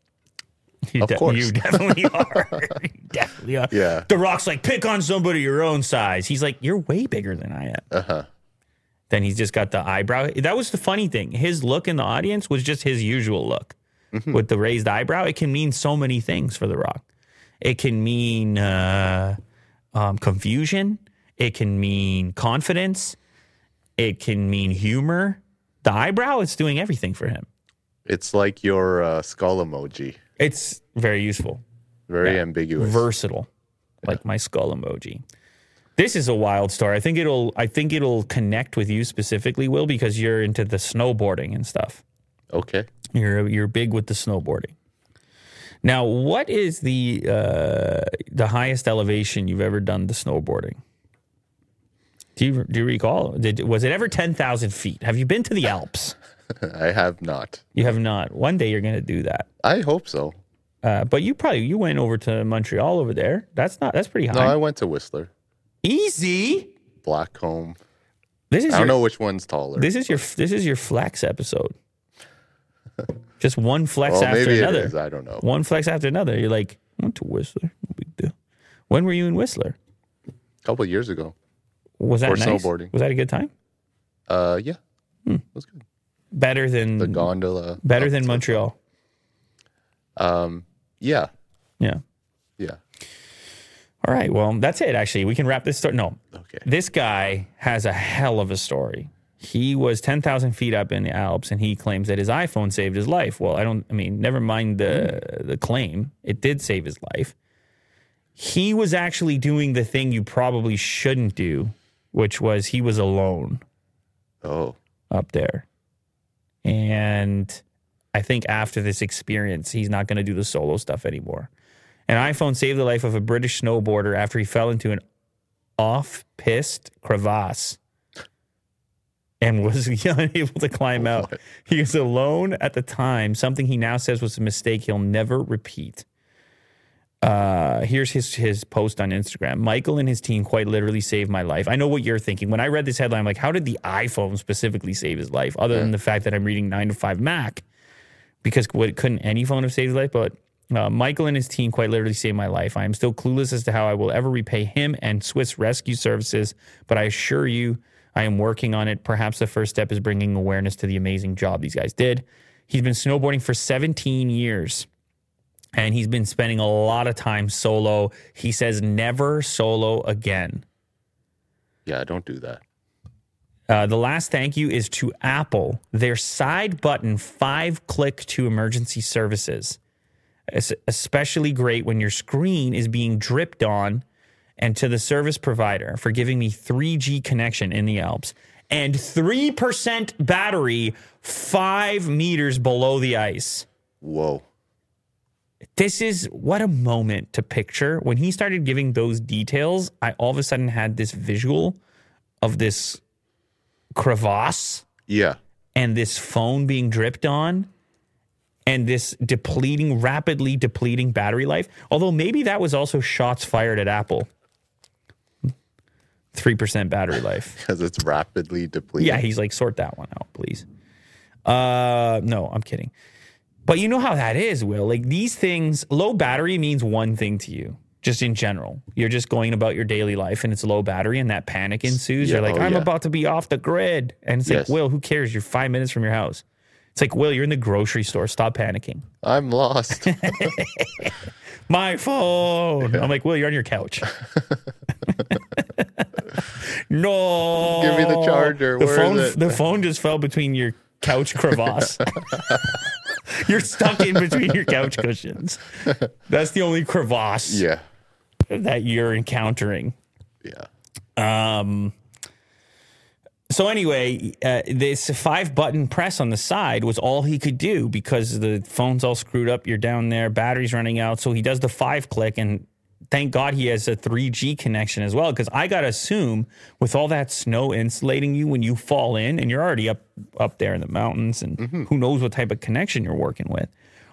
You Of course. you definitely are. you definitely are. Yeah. The Rock's like, pick on somebody your own size. He's like, you're way bigger than I am. Uh huh. Then he's just got the eyebrow. That was the funny thing. His look in the audience was just his usual look with the raised eyebrow. It can mean so many things for The Rock. It can mean uh, um, confusion. It can mean confidence. It can mean humor. The eyebrow is doing everything for him. It's like your uh, skull emoji. It's very useful. Very ambiguous. versatile, like my skull emoji. This is a wild story. I think it'll. I think it'll connect with you specifically, Will, because you're into the snowboarding and stuff. okay. You're you're big with the snowboarding. Now, what is the uh, the highest elevation you've ever done the snowboarding? Do you do you recall? Did was it ever ten thousand feet? Have you been to the Alps? I have not. You have not. One day you're going to do that. I hope so. Uh, but you probably you went over to Montreal over there. That's not. That's pretty high. No. I went to Whistler, Easy. Blackcomb. This is I your, don't know which one's taller. This is your this is your flex episode. Just one flex well, after another. is. I don't know. One flex after another. You're like, I went to Whistler. No big deal. When were you in Whistler? A couple years ago. Was that For nice? snowboarding. Was that a good time? Uh, yeah, Hmm. it was good. Better than The gondola. better than Montreal. Um, yeah, Yeah. yeah. All right. Well, that's it. Actually, we can wrap this story. No, Okay. this guy has a hell of a story. He was 10,000 feet up in the Alps and he claims that his iPhone saved his life. Well, I don't, I mean, never mind the, the claim. It did save his life. He was actually doing the thing you probably shouldn't do, which was he was alone Oh, up there. And I think after this experience, he's not going to do the solo stuff anymore. An iPhone saved the life of a British snowboarder after he fell into an off piste crevasse and was unable to climb out. What? He was alone at the time, something he now says was a mistake he'll never repeat. Uh, here's his his post on Instagram. Michael and his team quite literally saved my life. I know what you're thinking. When I read this headline, I'm like, how did the iPhone specifically save his life? Other than the fact that I'm reading nine to five Mac, because what couldn't any phone have saved his life? But uh, Michael and his team quite literally saved my life. I am still clueless as to how I will ever repay him and Swiss Rescue Services, but I assure you, I am working on it. Perhaps the first step is bringing awareness to the amazing job these guys did. He's been snowboarding for 17 years and he's been spending a lot of time solo. He says never solo again. yeah. Don't do that. Uh, the last thank you is to Apple. Their side button five click to emergency services. It's especially great when your screen is being dripped on, and to the service provider for giving me 3G connection in the Alps and 3% battery five meters below the ice. Whoa. this is what a moment to picture. When he started giving those details, I all of a sudden had this visual of this crevasse Yeah. and this phone being dripped on and this depleting, rapidly depleting battery life. Although maybe that was also shots fired at Apple. 3% battery life. Because it's rapidly depleting. Yeah, he's like, sort that one out, please. Uh, no, I'm kidding. But you know how that is, Will. Like these things, low battery means one thing to you, just in general. You're just going about your daily life and it's low battery and that panic ensues. Yeah, you're like, oh, I'm yeah. about to be off the grid. And it's Yes. like, Will, who cares? You're five minutes from your house. It's like, Will, you're in the grocery store. Stop panicking. I'm lost. My phone. I'm like, Will, you're on your couch. no. Give me the charger. The Where phone, the phone just fell between your couch crevasse. you're stuck in between your couch cushions. That's the only crevasse yeah. that you're encountering. Yeah. Um, so anyway, uh, this five button press on the side was all he could do because the phone's all screwed up. You're down there, battery's running out. So he does the five click, and thank God he has a 3G connection as well. Because I gotta assume with all that snow insulating you when you fall in, and you're already up up there in the mountains, and who knows what type of connection you're working with.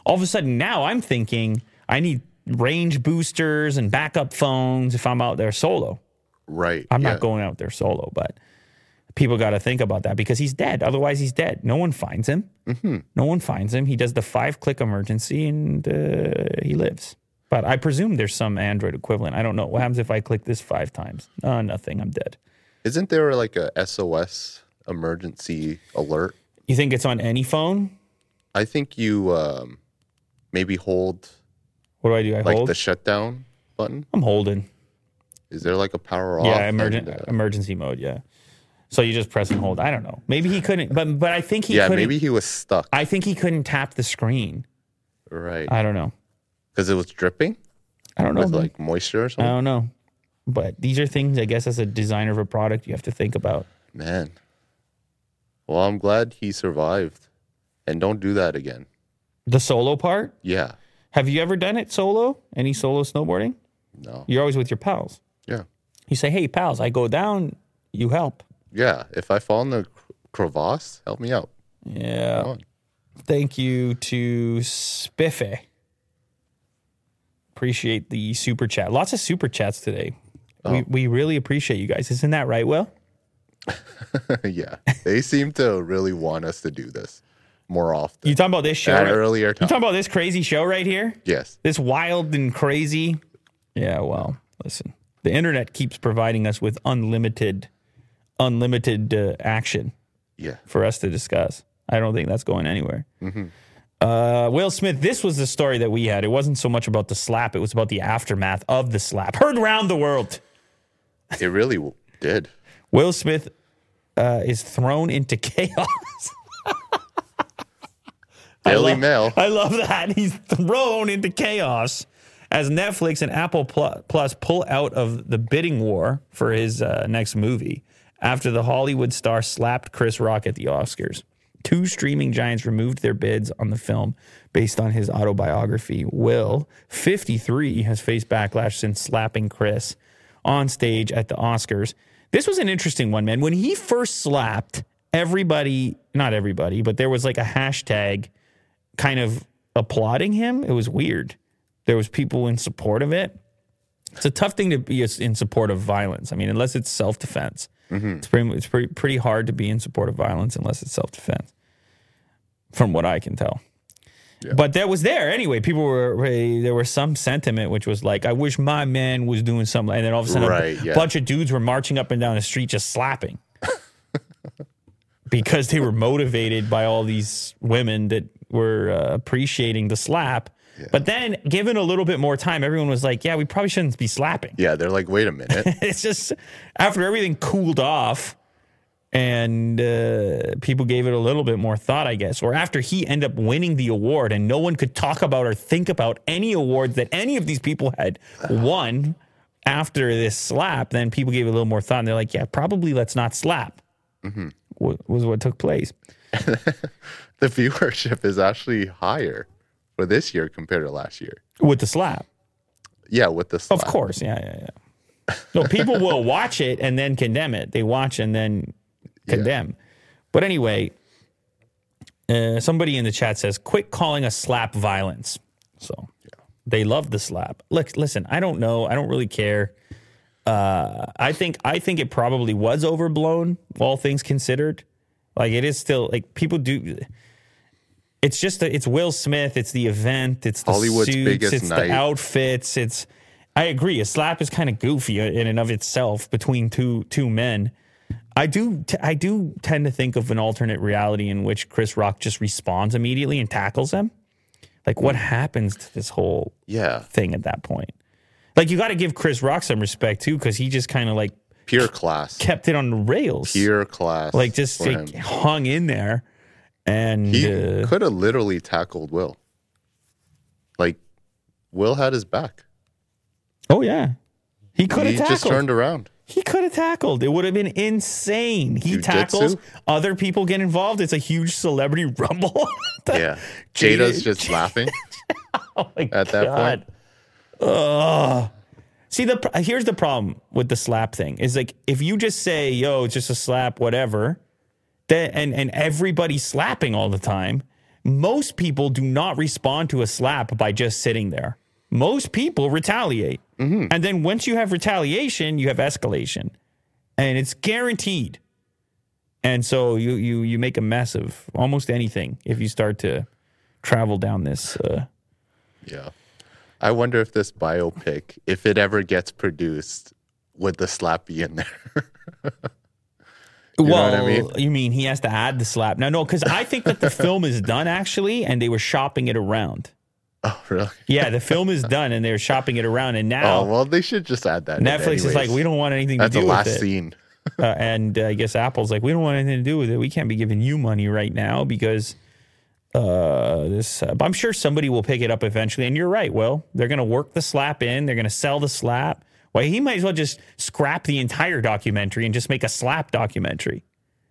All of a sudden now I'm thinking I need range boosters and backup phones if I'm out there solo. Right. I'm yeah. not going out there solo, but people got to think about that because he's dead. Otherwise, he's dead. No one finds him. Mm-hmm. No one finds him. He does the five click emergency and uh, he lives. But I presume there's some Android equivalent. I don't know. What happens if I click this five times? Oh, nothing. I'm dead. Isn't there like a SOS emergency alert? You think it's on any phone? I think you um, maybe hold What do I do? I like hold. the shutdown button. I'm holding. Is there like a power off? Yeah, emergent and, uh, emergency mode. Yeah. So you just press and hold. I don't know. Maybe he couldn't, but but I think he yeah, couldn't. maybe he was stuck. I think he couldn't tap the screen. right. I don't know. Because it was dripping I don't know. with man. like moisture or something? I don't know. But these are things, I guess, as a designer of a product, you have to think about. Man. Well, I'm glad he survived. And don't do that again. The solo part, Yeah. have you ever done it solo? Any solo snowboarding? No. You're always with your pals. Yeah. You say, hey, pals, I go down, you help. Yeah. If I fall in the crevasse, help me out. Yeah. Thank you to Spiffy. Appreciate the super chat. Lots of super chats today. We, we really appreciate you guys. Isn't that right, Will? yeah. They seem to really want us to do this more often. You talking about this show? At right- earlier You talking about this crazy show right here? yes. this wild and crazy. Yeah, well, listen, the internet keeps providing us with unlimited, unlimited uh, action Yeah. for us to discuss. I don't think that's going anywhere. Uh, Will Smith, this was the story that we had. It wasn't so much about the slap; it was about the aftermath of the slap. Heard around the world. It really did. Will Smith uh, is thrown into chaos. Daily love- Mail. I love that. He's thrown into chaos as Netflix and Apple Plus pull out of the bidding war for his uh, next movie after the Hollywood star slapped Chris Rock at the Oscars. Two streaming giants removed their bids on the film based on his autobiography. Will, 53, has faced backlash since slapping Chris on stage at the Oscars. This was an interesting one, man. When he first slapped, everybody, not everybody, but there was like a hashtag kind of applauding him. It was weird. There was people in support of it. It's a tough thing to be in support of violence. I mean, unless it's self defense, it's pretty it's pretty pretty hard to be in support of violence unless it's self defense. From what I can tell. But that was there anyway. People were there was some sentiment which was like, "I wish my man was doing something," and then all of a sudden, Right, a yeah. bunch of dudes were marching up and down the street just slapping because they were motivated by all these women that were uh, appreciating the slap. But then, given a little bit more time, everyone was like, "Yeah, we probably shouldn't be slapping." Yeah. They're like, wait a minute. it's just after everything cooled off and uh, people gave it a little bit more thought, I guess, or after he ended up winning the award and no one could talk about or think about any awards that any of these people had won after this slap, then people gave it a little more thought and they're like, yeah, probably let's not slap. wa- Was what took place. the viewership is actually higher for this year compared to last year. with the slap. Yeah, with the slap. Of course, yeah, yeah, yeah. No, people will watch it and then condemn it. They watch and then condemn. But anyway, uh, somebody in the chat says, "Quit calling a slap violence." So they love the slap. Look, listen, I don't know. I don't really care. Uh, I think I think it probably was overblown, all things considered. Like it is still like people do. It's just the, it's Will Smith. It's the event. It's the Hollywood's suits. it's night. the outfits. It's. I agree. A slap is kind of goofy in and of itself between two two men. I do t- I do tend to think of an alternate reality in which Chris Rock just responds immediately and tackles them. Like what mm. happens to this whole Yeah, thing at that point? Like you got to give Chris Rock some respect too because he just kind of like pure class. kept it on the rails, Pure class. like just like, hung in there. And He uh, could have literally tackled Will. Like, Will had his back. oh yeah, he could He have just turned around. He could have tackled. It would have been insane. He Jiu-jitsu? tackles. Other people get involved. It's a huge celebrity rumble. Yeah. Jada's just laughing. Oh my At that point? Ugh. See the here's the problem with the slap thing is like if you just say yo it's just a slap whatever, then and and everybody's slapping all the time. Most people do not respond to a slap by just sitting there. Most people retaliate, and then once you have retaliation, you have escalation, and it's guaranteed. And so you you you make a mess of almost anything if you start to travel down this. Uh, Yeah. I wonder if this biopic, if it ever gets produced, would the slap be in there? know well, I mean? you mean he has to add the slap? No, no, because I think that the film is done actually, and they were shopping it around. oh, really? Yeah, the film is done, and they're shopping it around, and now. Oh, well, they should just add that. Netflix is like, we don't want anything to do the with it. Last scene. Uh, and uh, I guess Apple's like, we don't want anything to do with it. We can't be giving you money right now because uh, this. Uh, but I'm sure somebody will pick it up eventually. And you're right. Well, they're going to work the slap in. They're going to sell the slap. Well, he might as well just scrap the entire documentary and just make a slap documentary.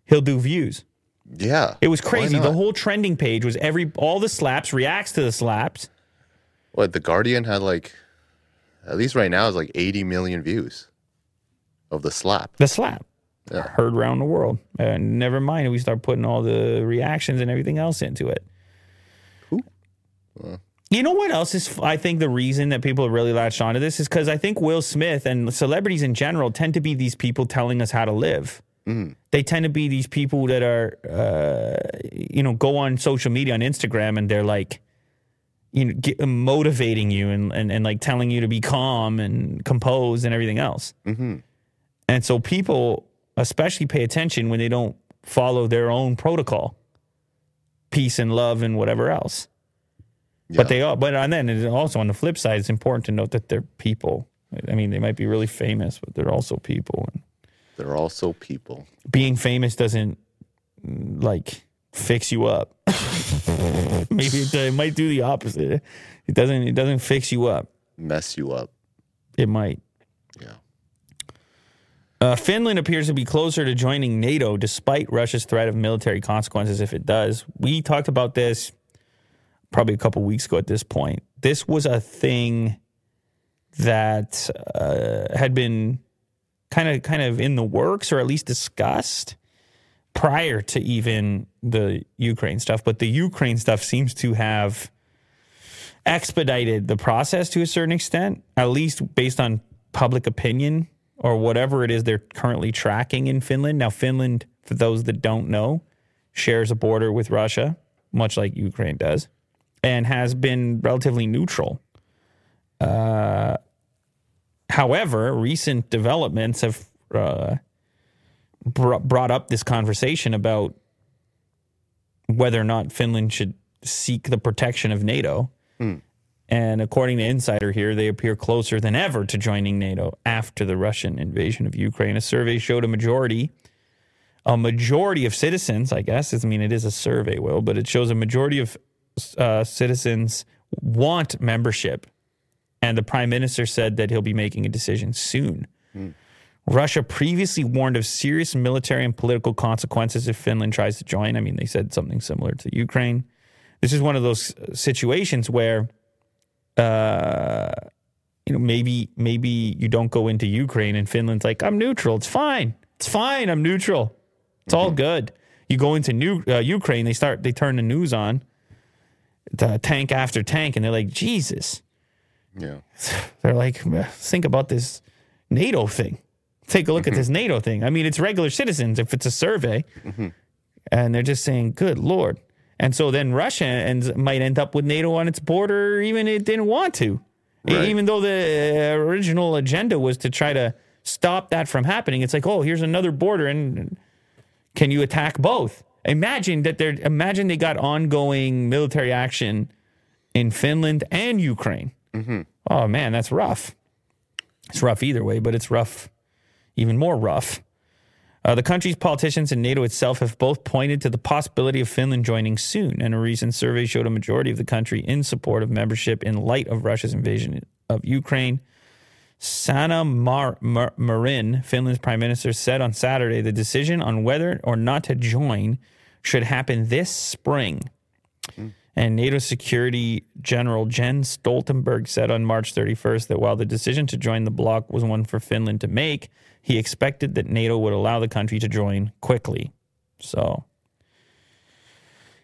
He'll do views. Yeah. It was crazy. The whole trending page was every all the slaps reacts to the slaps. What, The Guardian had like, at least right now, is like 80 million views of the slap. The slap. Yeah. Heard around the world. And never mind we start putting all the reactions and everything else into it. You know what else is, I think, the reason that people have really latched onto this is because I think Will Smith and celebrities in general tend to be these people telling us how to live. They tend to be these people that are, uh, you know, go on social media on Instagram and they're like, you know, get, motivating you and, and, and like telling you to be calm and composed and everything else. And so people especially pay attention when they don't follow their own protocol, peace and love and whatever else. But they are, but and then also on the flip side, it's important to note that they're people. I mean, they might be really famous, but they're also people. And They're also people. being famous doesn't like fix you up. Maybe it, it might do the opposite. It doesn't. It doesn't fix you up. Mess you up. It might. Yeah. Uh, Finland appears to be closer to joining NATO despite Russia's threat of military consequences if it does. We talked about this probably a couple weeks ago at this point. This was a thing that uh, had been kind of kind of in the works or at least discussed prior to even the Ukraine stuff, but the Ukraine stuff seems to have expedited the process to a certain extent, at least based on public opinion or whatever it is they're currently tracking in Finland. Now, Finland, for those that don't know, shares a border with Russia, much like Ukraine does, and has been relatively neutral. Uh, however, recent developments have uh, br- brought up this conversation about whether or not Finland should seek the protection of NATO. And according to Insider here, they appear closer than ever to joining NATO after the Russian invasion of Ukraine. A survey showed a majority, a majority of citizens, I guess. I mean, it is a survey, Will, but it shows a majority of uh, citizens want membership. And the prime minister said that he'll be making a decision soon. Russia previously warned of serious military and political consequences if Finland tries to join. I mean, they said something similar to Ukraine. this is one of those situations where, uh, you know, maybe maybe you don't go into Ukraine and Finland's like, I'm neutral. It's fine. It's fine. I'm neutral. It's all good. You go into new uh, Ukraine, they start they turn the news on, tank after tank, and they're like, Jesus. Yeah. They're like, think about this NATO thing. Take a look at mm-hmm. this NATO thing. I mean, it's regular citizens if it's a survey, mm-hmm. and they're just saying, "Good lord." And so then Russia ends, might end up with NATO on its border, even if it didn't want to, Right. even though the uh, original agenda was to try to stop that from happening. It's like, oh, here's another border, and can you attack both? Imagine that they're imagine they got ongoing military action in Finland and Ukraine. Oh man, that's rough. It's rough either way, but it's rough, even more rough. Uh, the country's politicians and NATO itself have both pointed to the possibility of Finland joining soon, and a recent survey showed a majority of the country in support of membership in light of Russia's invasion of Ukraine. Sanna Mar- Mar- Marin, Finland's prime minister, said on Saturday the decision on whether or not to join should happen this spring. And NATO Security General Jens Stoltenberg said on March 31st that while the decision to join the bloc was one for Finland to make, he expected that NATO would allow the country to join quickly. So,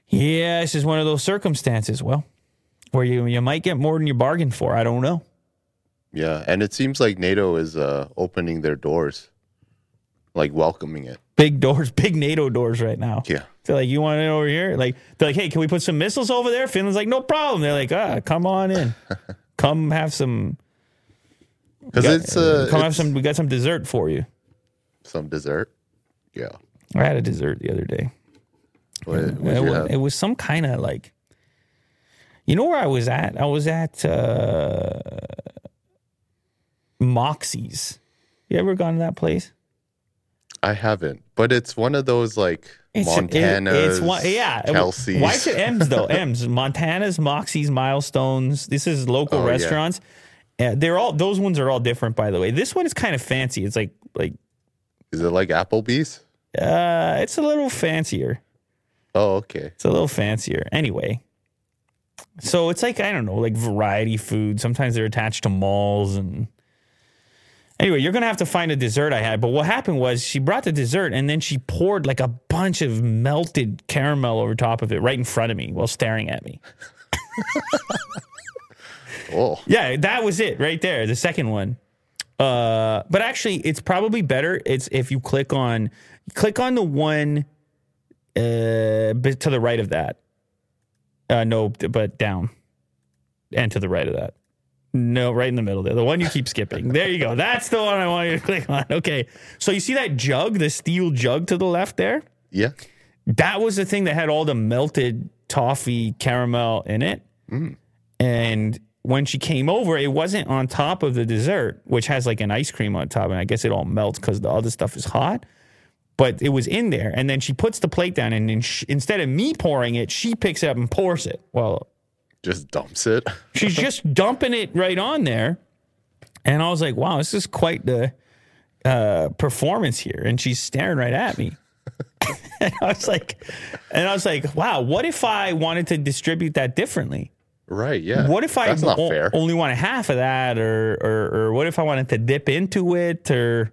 yeah, this is one of those circumstances, well, where you, you might get more than you bargained for. I don't know. Yeah. And it seems like NATO is uh, opening their doors, like welcoming it. Big doors, big NATO doors right now. Yeah. They're like, you want it over here? Like, they're like, hey, can we put some missiles over there? Finland's like, no problem. They're like, ah, come on in. come have some. Because it's, uh, come have some. We got some dessert for you. some dessert. Yeah. I had a dessert the other day. What, it, was, it was some kind of like, you know where I was at? I was at uh, Moxie's. You ever gone to that place? I haven't, but it's one of those like Montana. it- it's one, yeah. Kelsey's. Why is it M's though? M's, Montana's, Moxie's, Milestones. This is local Oh, restaurants. Yeah, they're all those ones are all different, by the way. This one is kind of fancy. It's like like Is it like Applebee's? uh, it's a little fancier. Oh, okay. It's a little fancier. Anyway, so it's like I don't know, like variety food. Sometimes they're attached to malls and. Anyway, you're gonna have to find a dessert I had. But what happened was she brought the dessert and then she poured like a bunch of melted caramel over top of it right in front of me while staring at me. Oh, Yeah, that was it right there. The second one. Uh, but actually, it's probably better. It's if you click on click on the one uh to the right of that. Uh, no, but down and to the right of that. No, right in the middle there. The one you keep skipping. There you go. That's the one I want you to click on. Okay. So you see that jug, the steel jug to the left there? yeah. That was the thing that had all the melted toffee caramel in it. Mm. And when she came over, it wasn't on top of the dessert, which has like an ice cream on top. And I guess it all melts because the other stuff is hot. But it was in there. And then she puts the plate down. And then sh instead of me pouring it, she picks it up and pours it. Well, Just dumps it. she's just dumping it right on there. And I was like, wow, this is quite the uh, performance here. And she's staring right at me. and I was like, and I was like, wow, what if I wanted to distribute that differently? right. Yeah. What if I That's not o- fair. only wanted half of that, or, or or what if I wanted to dip into it, or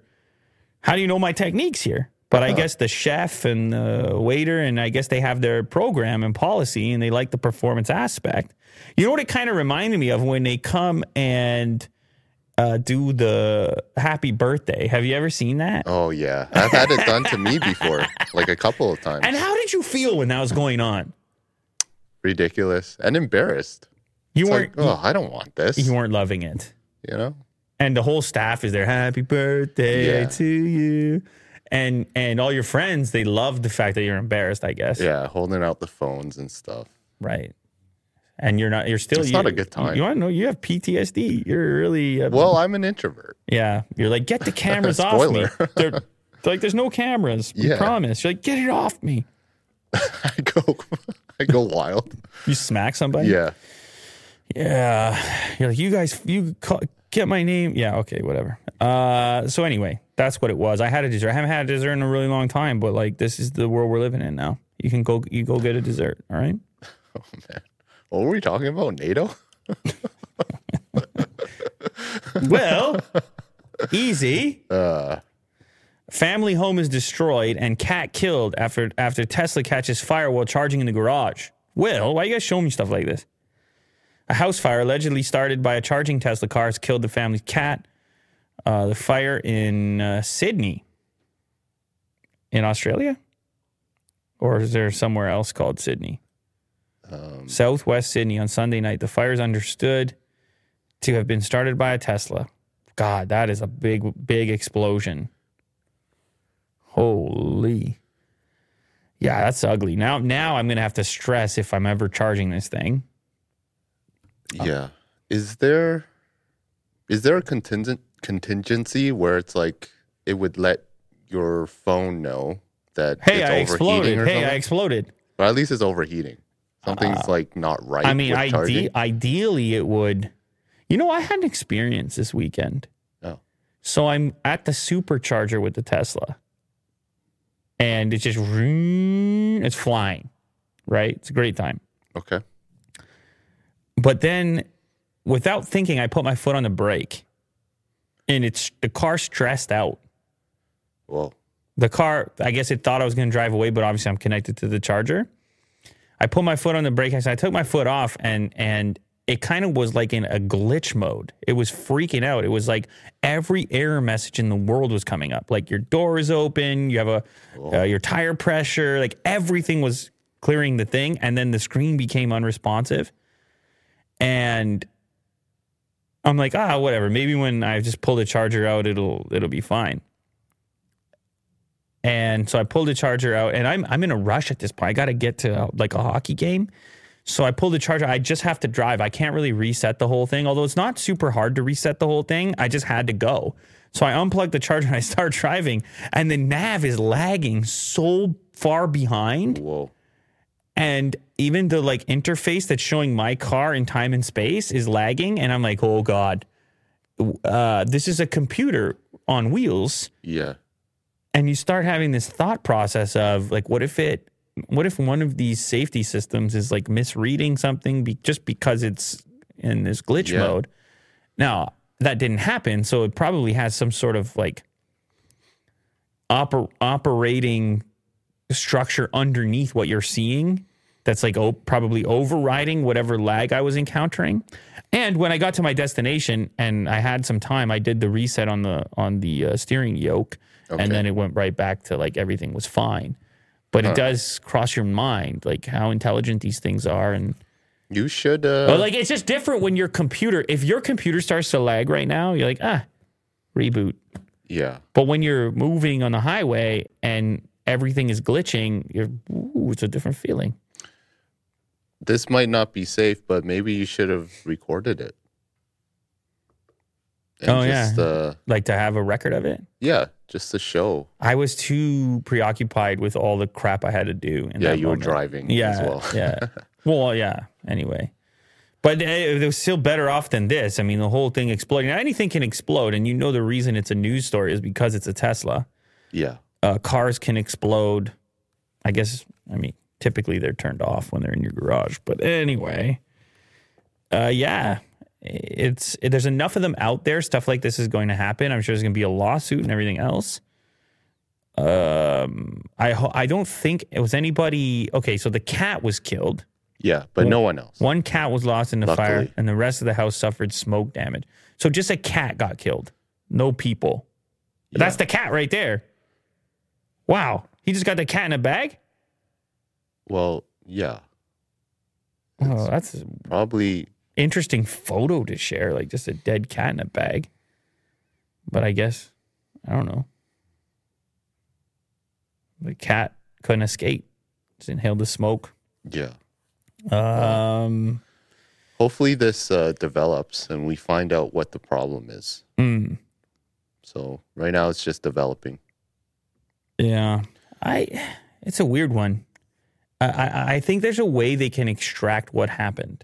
how do you know my techniques here? But I guess the chef and the waiter, and I guess they have their program and policy, and they like the performance aspect. You know what it kind of reminded me of when they come and uh, do the happy birthday. Have you ever seen that? Oh yeah, I've had it done to me before, like a couple of times. And how did you feel when that was going on? Ridiculous and embarrassed. You It's weren't like, oh, I don't want this. you weren't loving it. You know? and the whole staff is there happy birthday Yeah. to you and and all your friends they love the fact that you're embarrassed i guess Yeah, holding out the phones and stuff. right and you're not you're still It's you, not a good time. you want to know you have ptsd you're really uh, Well, I'm an introvert. yeah you're like get the cameras off me they're, they're like there's no cameras we Yeah. promise you're like get it off me I go, I go wild. you smack somebody Yeah, Yeah. You're like, you guys, you call, get my name. Yeah. Okay. Whatever. Uh, so anyway, that's what it was. I had a dessert. I haven't had a dessert in a really long time, but like, this is the world we're living in now. You can go, you go get a dessert. All right. Oh man. What were we talking about? NATO? Well, easy. Uh. Family home is destroyed and cat killed after after Tesla catches fire while charging in the garage. Will, why you guys show me stuff like this? A house fire allegedly started by a charging Tesla car has killed the family's cat. Uh, the fire in uh, Sydney, in Australia, or is there somewhere else called Sydney? Southwest Sydney on Sunday night. The fire is understood to have been started by a Tesla. God, that is a big, big explosion. Holy. Yeah, that's ugly. Now, now I'm gonna have to stress if I'm ever charging this thing. Yeah. Is there is there a contingent contingency where it's like it would let your phone know that Hey, it's I overheating exploded. or Hey, something? I exploded. but at least it's overheating. Something's ah. like not right. I mean, ide- ideally, it would. You know, I had an experience this weekend. Oh. So I'm at the supercharger with the Tesla, and it's just it's flying, right? It's a great time. Okay. But then, without thinking, I put my foot on the brake, and it's the car stressed out. Well, The car, I guess it thought I was going to drive away, but obviously I'm connected to the charger. I put my foot on the brake. I said I took my foot off, and and it kind of was like in a glitch mode. It was freaking out. It was like every error message in the world was coming up. Like your door is open, you have a uh, your tire pressure, like everything was clearing the thing, and then the screen became unresponsive. And I'm like, ah, whatever. Maybe when I just pull the charger out, it'll it'll be fine. And so I pulled the charger out, and I'm I'm in a rush at this point. I got to get to like a hockey game, so I pulled the charger. I just have to drive. I can't really reset the whole thing, although it's not super hard to reset the whole thing. I just had to go. So I unplugged the charger and I start driving, and the nav is lagging so far behind whoa. And even the like interface that's showing my car in time and space is lagging and i'm like oh god uh, this is a computer on wheels Yeah. and you start having this thought process of like what if it what if one of these safety systems is like misreading something be, just because it's in this glitch Yeah. mode now that didn't happen so it probably has some sort of like oper- operating structure underneath what you're seeing that's like oh, probably overriding whatever lag I was encountering. And when I got to my destination and I had some time, I did the reset on the on the uh, steering yoke, Okay. and then it went right back to like everything was fine. But it does cross your mind like how intelligent these things are, and You should uh but like it's just different when your computer. If your computer starts to lag right now, you're like ah, reboot. yeah. But when you're moving on the highway and everything is glitching, you're ooh, it's a different feeling. This might not be safe, but maybe you should have recorded it. And Oh, yeah. uh Like to have a record of it. yeah, just to show. I was too preoccupied with all the crap I had to do. Yeah, you were driving Yeah, as well. yeah. Well, yeah. Anyway, but it it was still better off than this. I mean, the whole thing exploding. Now, anything can explode, and you know the reason it's a news story is because it's a Tesla. Yeah. Uh, cars can explode. I guess. I mean, typically they're turned off when they're in your garage. But anyway, uh, yeah, it's it, there's enough of them out there. Stuff like this is going to happen. I'm sure there's going to be a lawsuit and everything else. Um, I ho- I don't think it was anybody. Okay, so the cat was killed. Yeah, but no one else. One cat was lost in the fire, and the rest of the house suffered smoke damage. So just a cat got killed. No people. That's the cat right there. Wow, he just got the cat in a bag. Well, yeah. Oh, that's Probably interesting photo to share, like just a dead cat in a bag. But I guess I don't know. The cat couldn't escape. Just inhaled the smoke. yeah. Um, Hopefully this uh, develops and we find out what the problem is. mm, So right now it's just developing. Yeah, I. It's a weird one. I, I I think there's a way they can extract what happened.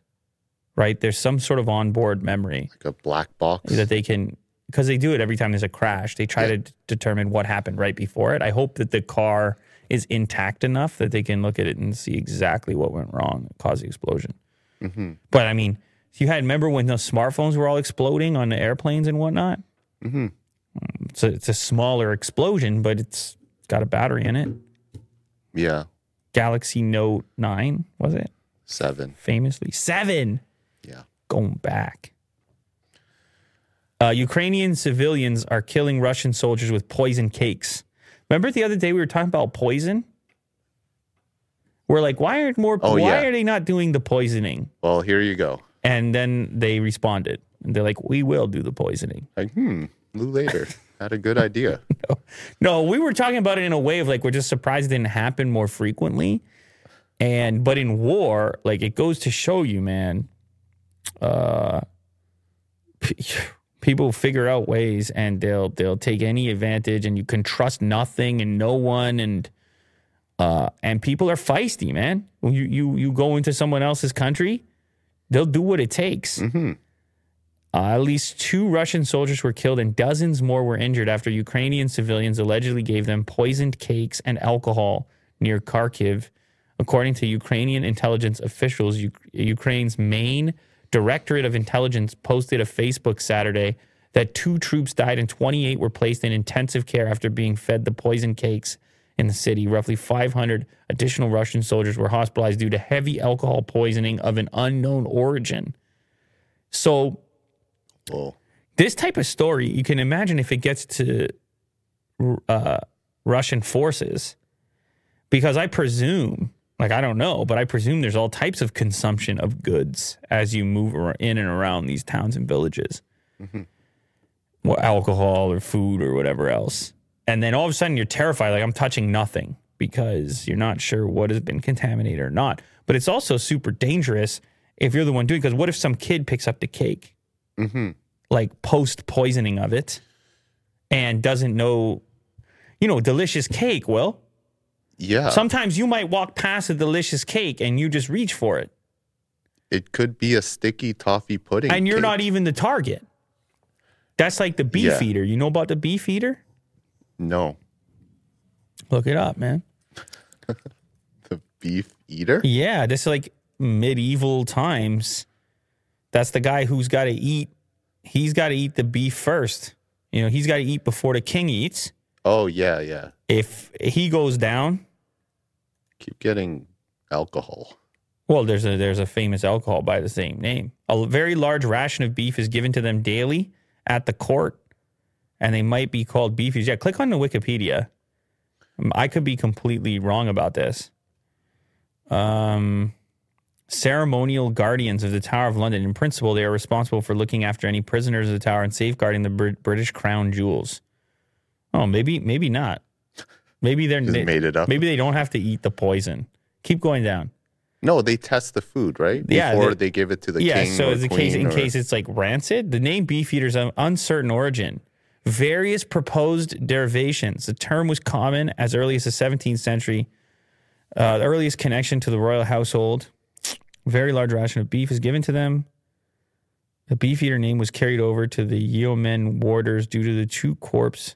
Right? There's some sort of onboard memory Like a black box. that they can because they do it every time there's a crash. They try to d- determine what happened right before it. I hope that the car is intact enough that they can look at it and see exactly what went wrong and caused the explosion. But I mean, you had remember when the smartphones were all exploding on the airplanes and whatnot. Mm-hmm. So it's a smaller explosion, but it's got a battery in it. Yeah. Galaxy Note Nine was it? Seven. Famously seven. Yeah. going back. Uh, Ukrainian civilians are killing Russian soldiers with poison cakes. Remember the other day we were talking about poison? We're like, why aren't more? Oh, why yeah. are they not doing the poisoning? Well, here you go. And then they responded, and they're like, we will do the poisoning. Like, hmm, later had a good idea. No, we were talking about it in a way of like we're just surprised it didn't happen more frequently. And but in war, like it goes to show you, man, uh p- people figure out ways and they'll they'll take any advantage and you can trust nothing and no one and uh and people are feisty, man. When you you you go into someone else's country, they'll do what it takes. Uh, at least two Russian soldiers were killed and dozens more were injured after Ukrainian civilians allegedly gave them poisoned cakes and alcohol near Kharkiv. According to Ukrainian intelligence officials, U- Ukraine's main Directorate of Intelligence posted a Facebook Saturday that two troops died and 28 were placed in intensive care after being fed the poison cakes in the city. Roughly 500 additional Russian soldiers were hospitalized due to heavy alcohol poisoning of an unknown origin. So, This type of story, you can imagine if it gets to uh, Russian forces, because I presume, like I don't know, but I presume there's all types of consumption of goods as you move in and around these towns and villages, well, alcohol or food or whatever else, and then all of a sudden you're terrified, like I'm touching nothing because you're not sure what has been contaminated or not. But it's also super dangerous if you're the one doing. Because what if some kid picks up the cake? Mm-hmm. like post poisoning of it and doesn't know, you know, delicious cake. Well, yeah. sometimes you might walk past a delicious cake and you just reach for it it could be a sticky toffee pudding. and you're cake. not even the target. That's like the beef Yeah. eater. You know about the beef eater? No. Look it up, man. The beef eater? Yeah, this is like medieval times. That's the guy who's got to eat. He's got to eat the beef first. You know, he's got to eat before the king eats. Oh, yeah, yeah. If he goes down, Keep getting alcohol. Well, there's a there's a famous alcohol by the same name. A very large ration of beef is given to them daily at the court, and they might be called beefies. Yeah, click on the Wikipedia. I could be completely wrong about this. Um, ceremonial guardians of the Tower of London. In principle, they are responsible for looking after any prisoners of the tower and safeguarding the Brit- British crown jewels. Oh, maybe maybe not. Maybe they're Just made it up. Maybe they don't have to eat the poison. Keep going down. No, they test the food, right? Yeah, Before they- they, give it to the yeah, king. so or a case in or- case it's like rancid, the name beefeater is of uncertain origin. Various proposed derivations. The term was common as early as the 17th century. Uh, the earliest connection to the royal household. A very large ration of beef is given to them. The beefeater name was carried over to the yeomen warders due to the two corps'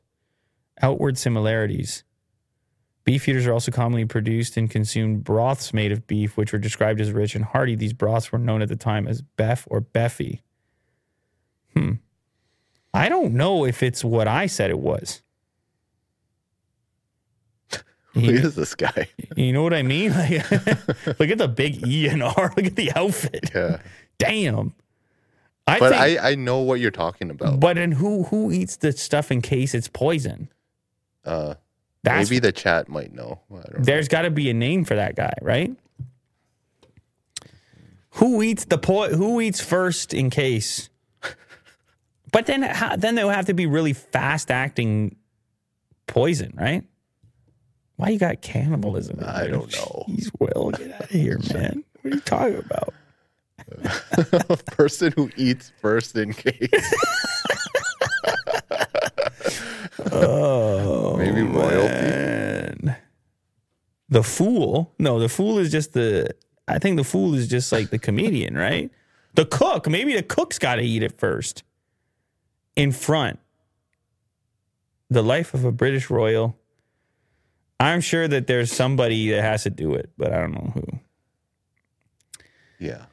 outward similarities. Beefeaters are also commonly produced and consumed broths made of beef, which were described as rich and hearty. These broths were known at the time as beef or beffy. Hmm. I don't know if it's what I said it was. Who is this guy? you know what I mean? Like, look at the big E and R. Look at the outfit. Yeah. Damn. I But think, I, I know what you're talking about. but then who who eats the stuff in case it's poison? Uh, That's maybe the chat might know. I don't know. There's got to be a name for that guy, right? Who eats the po- Who eats first in case? But then, then they'll have to be really fast acting poison, right? Why you got cannibalism? in I there? don't know. He's Will, get out of here, man. What are you talking about? a person who eats first in case. Oh, Maybe royalty. man. The fool? No, the fool is just the. I think the fool is just like the comedian, right? The cook. Maybe the cook's got to eat it first. In front. The life of a British royal. I'm sure that there's somebody that has to do it, but I don't know who. Yeah.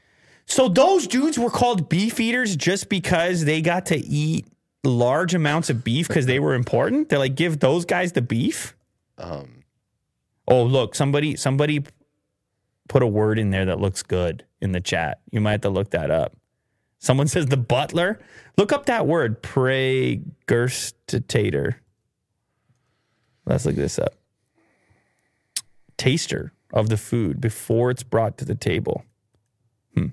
So those dudes were called beef eaters just because they got to eat large amounts of beef because they were important. They're like, give those guys the beef. Um, Oh, look, somebody somebody put a word in there that looks good in the chat. You might have to look that up. Someone says the butler. Look up that word, pregurgitator. Let's look this up. Taster of the food before it's brought to the table. Hmm.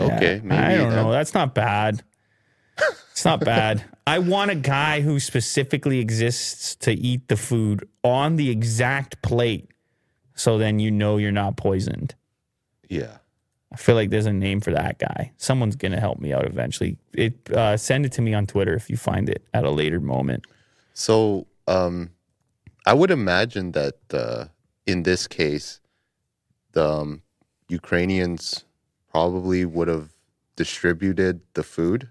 Okay, I maybe don't know. That's not bad. It's not bad. I want a guy who specifically exists to eat the food on the exact plate. So then you know you're not poisoned. yeah. I feel like there's a name for that guy. Someone's gonna help me out eventually. It uh, send it to me on Twitter if you find it at a later moment. So um, I would imagine that uh, in this case, the um, Ukrainians probably would have distributed the food.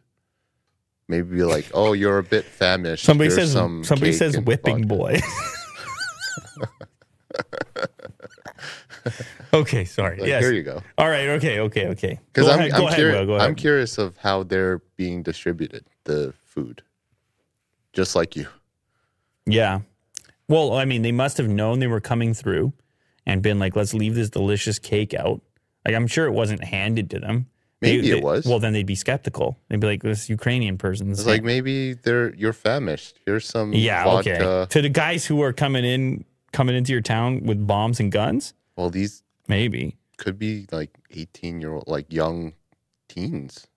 Maybe be like, oh, you're a bit famished. Somebody Here's says some somebody says whipping vodka." boy. okay, sorry. Like, yes. Here you go. All right. Okay. Okay. Okay. Because I'm, I'm, go ahead, curi- Will, go ahead. I'm curious of how they're being distributed, the food. Just like you. Yeah. Well, I mean, they must have known they were coming through and been like, let's leave this delicious cake out. Like, I'm sure it wasn't handed to them. They- Maybe it they- was. Well, then they'd be skeptical. They'd be like, this Ukrainian person's. It's like maybe they're you're famished. Here's some yeah, vodka. okay. To the guys who are coming in, coming into your town with bombs and guns, Well, these maybe. could be like 18 year old, like young teens,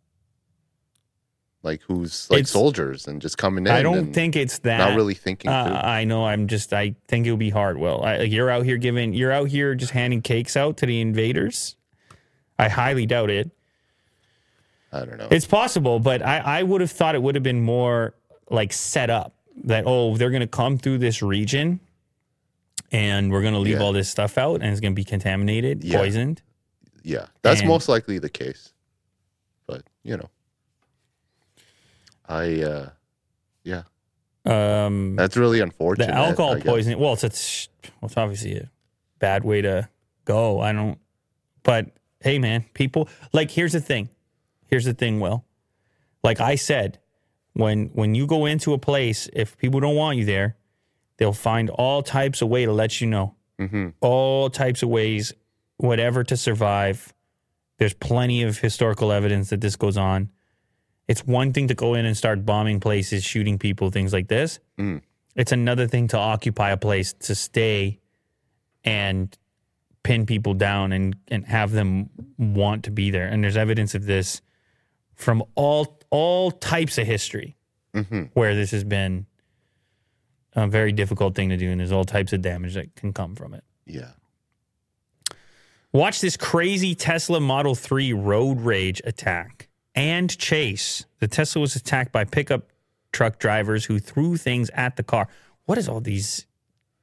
like who's like It's- soldiers and just coming in. I don't think it's that. not really thinking Uh, through. I know. I'm just. I think it would be hard. Well, I, like, you're out here giving. You're out here just handing cakes out to the invaders. I highly doubt it. I don't know. It's possible, but I, I would have thought it would have been more like set up that oh they're going to come through this region, and we're going to leave Yeah. all this stuff out, and it's going to be contaminated, Yeah. poisoned. yeah, that's and- most likely the case. But you know, I uh, yeah, Um, that's really unfortunate. the alcohol poisoning. Well, it's it's well, it's obviously a bad way to go. I don't. But hey, man, people like here's the thing. Here's the thing. Will, like I said, when when you go into a place, if people don't want you there, they'll find all types of way to let you know. hmm All types of ways, whatever to survive. There's plenty of historical evidence that this goes on. It's one thing to go in and start bombing places, shooting people, things like this. Mm. It's another thing to occupy a place, to stay and pin people down and, and have them want to be there. And there's evidence of this from all all types of history hmm where this has been a very difficult thing to do, and there's all types of damage that can come from it. Yeah. Watch this crazy Tesla Model 3 road rage attack and chase. The Tesla was attacked by pickup truck drivers who threw things at the car. What is all these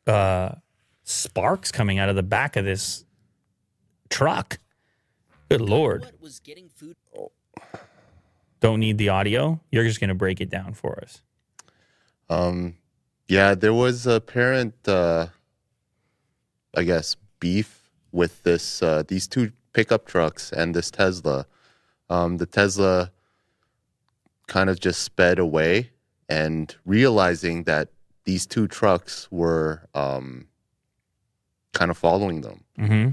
uh, sparks coming out of the back of this truck? Good Lord. Was getting food? Don't need the audio. You're just going to break it down for us. Um, yeah, there was apparent, uh, I guess, beef with this uh, these two pickup trucks and this Tesla. Um, the Tesla kind of just sped away, and realizing that these two trucks were um, kind of following them, hmm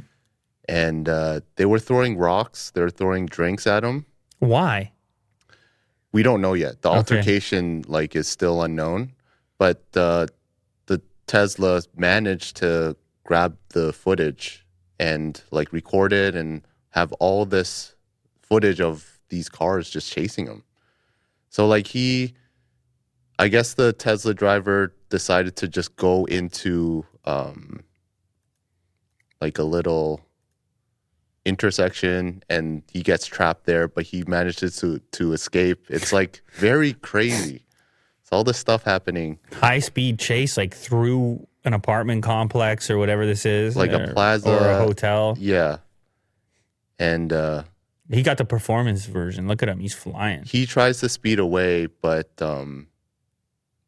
and uh, they were throwing rocks. They were throwing drinks at them. Why? We don't know yet. The Okay. altercation like is still unknown, but uh, the Tesla managed to grab the footage and like record it and have all this footage of these cars just chasing him. So like he, I guess the Tesla driver decided to just go into um, like a little intersection and he gets trapped there but he manages to to escape it's like very crazy it's all this stuff happening High speed chase, like through an apartment complex or whatever this is, Like a plaza. or a hotel. yeah and uh He got the performance version. Look at him. He's flying. he tries to speed away but um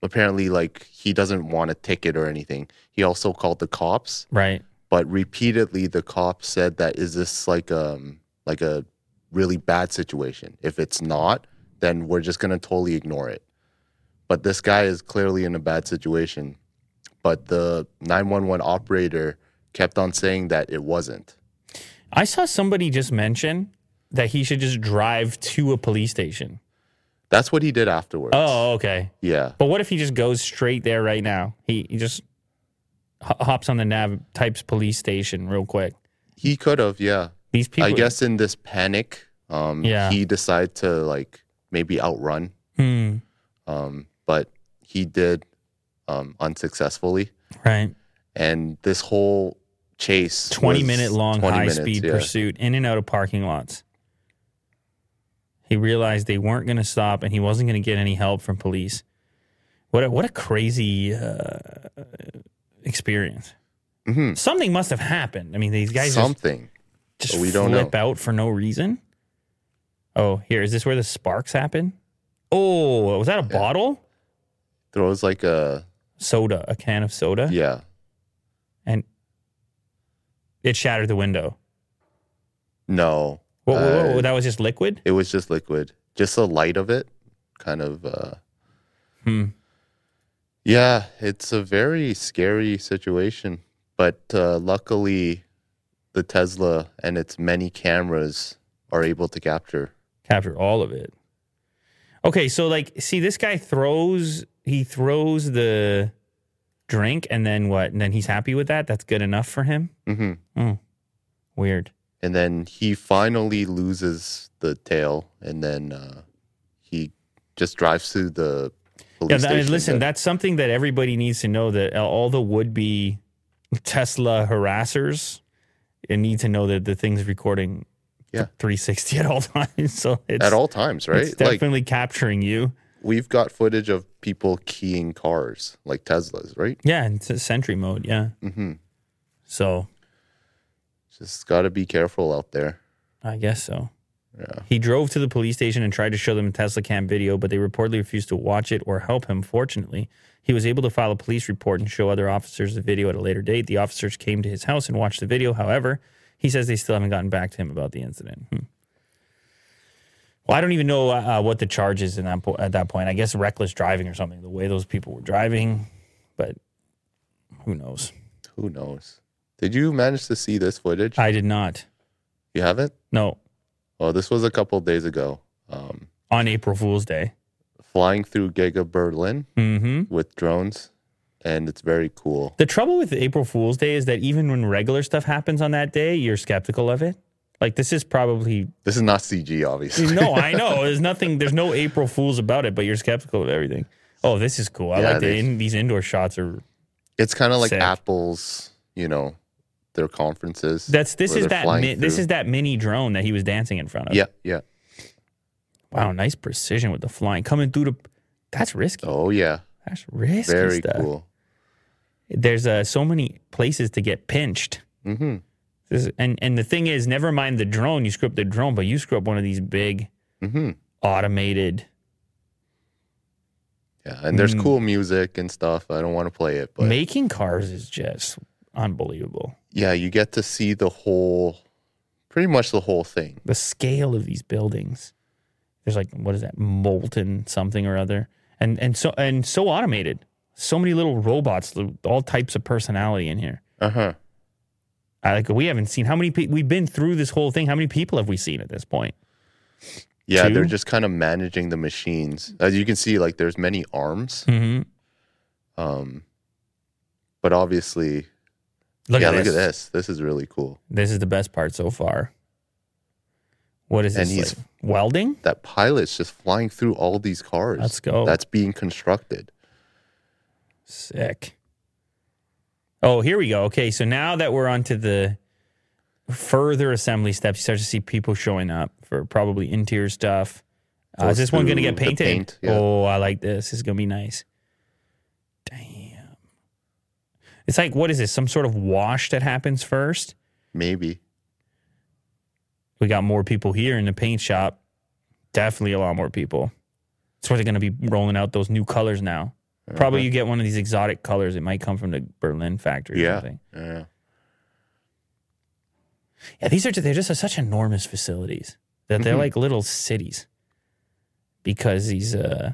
apparently like he doesn't want a ticket or anything. He also called the cops, Right. but repeatedly the cops said that is this like um like a really bad situation? If it's not, then we're just gonna totally ignore it. But this guy is clearly in a bad situation. But the 911 operator kept on saying that it wasn't. I saw somebody just mention that he should just drive to a police station. That's what he did afterwards. Oh, okay. Yeah. But what if he just goes straight there right now? He, he just ho- hops on the nav, types police station real quick. He could have, yeah. These people. I guess in this panic, um, Yeah. he decided to like maybe outrun, Hmm, um, but he did um, unsuccessfully. right. And this whole chase, 20 was minute long 20 high minutes, speed yeah. pursuit in and out of parking lots. He realized they weren't going to stop and he wasn't going to get any help from police. What a, what a crazy uh, experience. Mhm. Something must have happened. I mean, these guys something just but we don't flip know. out for no reason. Oh, here is this where the sparks happen? Oh, was that a bottle? Throws like a Soda, a can of soda, yeah. and it shattered the window. No, What, what- what- Uh, that was just liquid. it was just liquid. Just the light of it, kind of. Uh, Hmm. Yeah, it's a very scary situation. But uh, luckily, the Tesla and its many cameras are able to capture. capture all of it. Okay, so like, see, this guy throws he throws the drink, and then what? And then he's happy with that. That's good enough for him. Mm-hmm. Weird. And then he finally loses the tail, and then uh, he just drives through the police Yeah, I mean, station. listen, that- that's something that everybody needs to know. That all the would be Tesla harassers need to know that the thing's recording. Yeah. 360 at all times. So it's at all times, right? It's Like definitely capturing you. we've got footage of people keying cars, like Teslas, right? Yeah, it's a sentry mode. Yeah. Mm-hmm. So Just got to be careful out there. I guess so. Yeah. He drove to the police station and tried to show them a Tesla cam video, but they reportedly refused to watch it or help him. Fortunately, he was able to file a police report and show other officers the video at a later date. The officers came to his house and watched the video. However, he says they still haven't gotten back to him about the incident. Hmm. Well, I don't even know uh, what the charge is in that po- at that point. I guess reckless driving or something. The way those people were driving, but who knows? Who knows? Did you manage to see this footage? I did not. you haven't? No, Oh, this was a couple days ago. Um, on April Fool's Day. flying through Giga Berlin Mm-hmm. with drones, and it's very cool. The trouble with April Fool's Day is that even when regular stuff happens on that day, you're skeptical of it. Like this is probably This is not CG, obviously. no, I know. There's nothing. There's no April Fools about it, but you're skeptical of everything. Oh, this is cool. I Yeah, like the in, these indoor shots are. It's kind of like. Apple's, you know, their conferences. That's this is that mi- this is that mini drone that he was dancing in front of. Yeah, yeah. Wow, nice precision with the flying coming through the. That's risky. Oh yeah, That's risky very stuff. cool. There's uh, so many places to get pinched. hmm This is, and and the thing is, never mind the drone. You screw up the drone, but you screw up one of these big hmm automated. Yeah, and there's Mm. cool music and stuff. I don't want to play it, but Making cars is just unbelievable. Yeah, you get to see the whole, pretty much the whole thing. The scale of these buildings. There's like what is that? Molten something or other. And and so and so automated. So many little robots, all types of personality in here. Uh huh. I like we haven't seen how many people we've been through this whole thing. How many people have we seen at this point? Yeah, they're just kind of managing the machines. As you can see, like there's many arms. Mm-hmm. Um, but obviously, Look yeah, at look this. at this. This is really cool. This is the best part so far. What is And this? he's- like, welding? That pilot's just flying through all these cars. Let's go. That's being constructed. Sick. Oh, here we go. Okay, so now that we're onto the further assembly steps, you start to see people showing up for probably interior stuff. Uh, is this one going to get painted? paint, yeah. Oh, I like this. This is going to be nice. Damn. It's like, what is this? Some sort of wash that happens first? Maybe. We got more people here in the paint shop. Definitely a lot more people. That's where they're going to be rolling out those new colors now. Probably you get one of these exotic colors. It might come from the Berlin factory or Yeah. something. Yeah. Yeah, these are they're just such enormous facilities that they're like little cities because these uh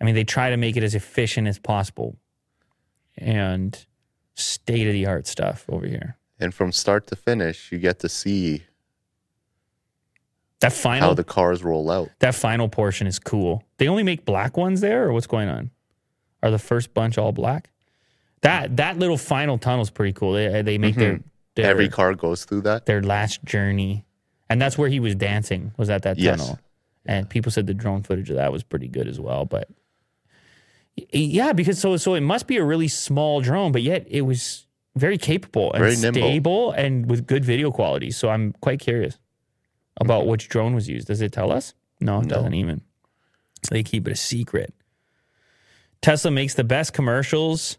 I mean they try to make it as efficient as possible and state of the art stuff over here. And from start to finish, you get to see That final how the cars roll out. that final portion is cool. They only make black ones there or what's going on? Are the first bunch all black? That that little final tunnel is pretty cool. They they make their, their Mm-hmm. Every car goes through that. their last journey. And that's where he was dancing, was at that Yes. tunnel. And people said the drone footage of that was pretty good as well. But yeah, because so so it must be a really small drone, but yet it was very capable and Very stable and with good video quality. So I'm quite curious about which drone was used. Does it tell us? No, it No. doesn't even. So they keep it a secret. Tesla makes the best commercials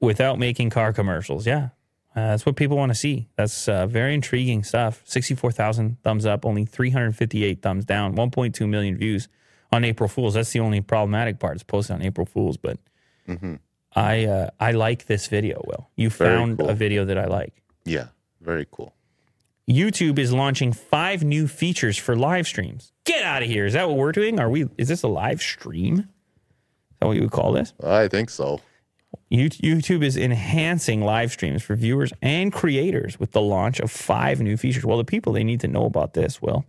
without making car commercials. Yeah. Uh, that's what people want to see. That's uh, very intriguing stuff. 64,000 thumbs up, only 358 thumbs down, 1.2 million views on April Fools. That's the only problematic part. It's posted on April Fools, but I uh, I like this video, Will. You Very found cool. a video that I like. Yeah. Very cool. YouTube is launching five new features for live streams. Get out of here. Is that what we're doing? Are we is this a live stream? Is that what you would call this? I think so. YouTube is enhancing live streams for viewers and creators with the launch of five new features. Well, the people they need to know about this, Will.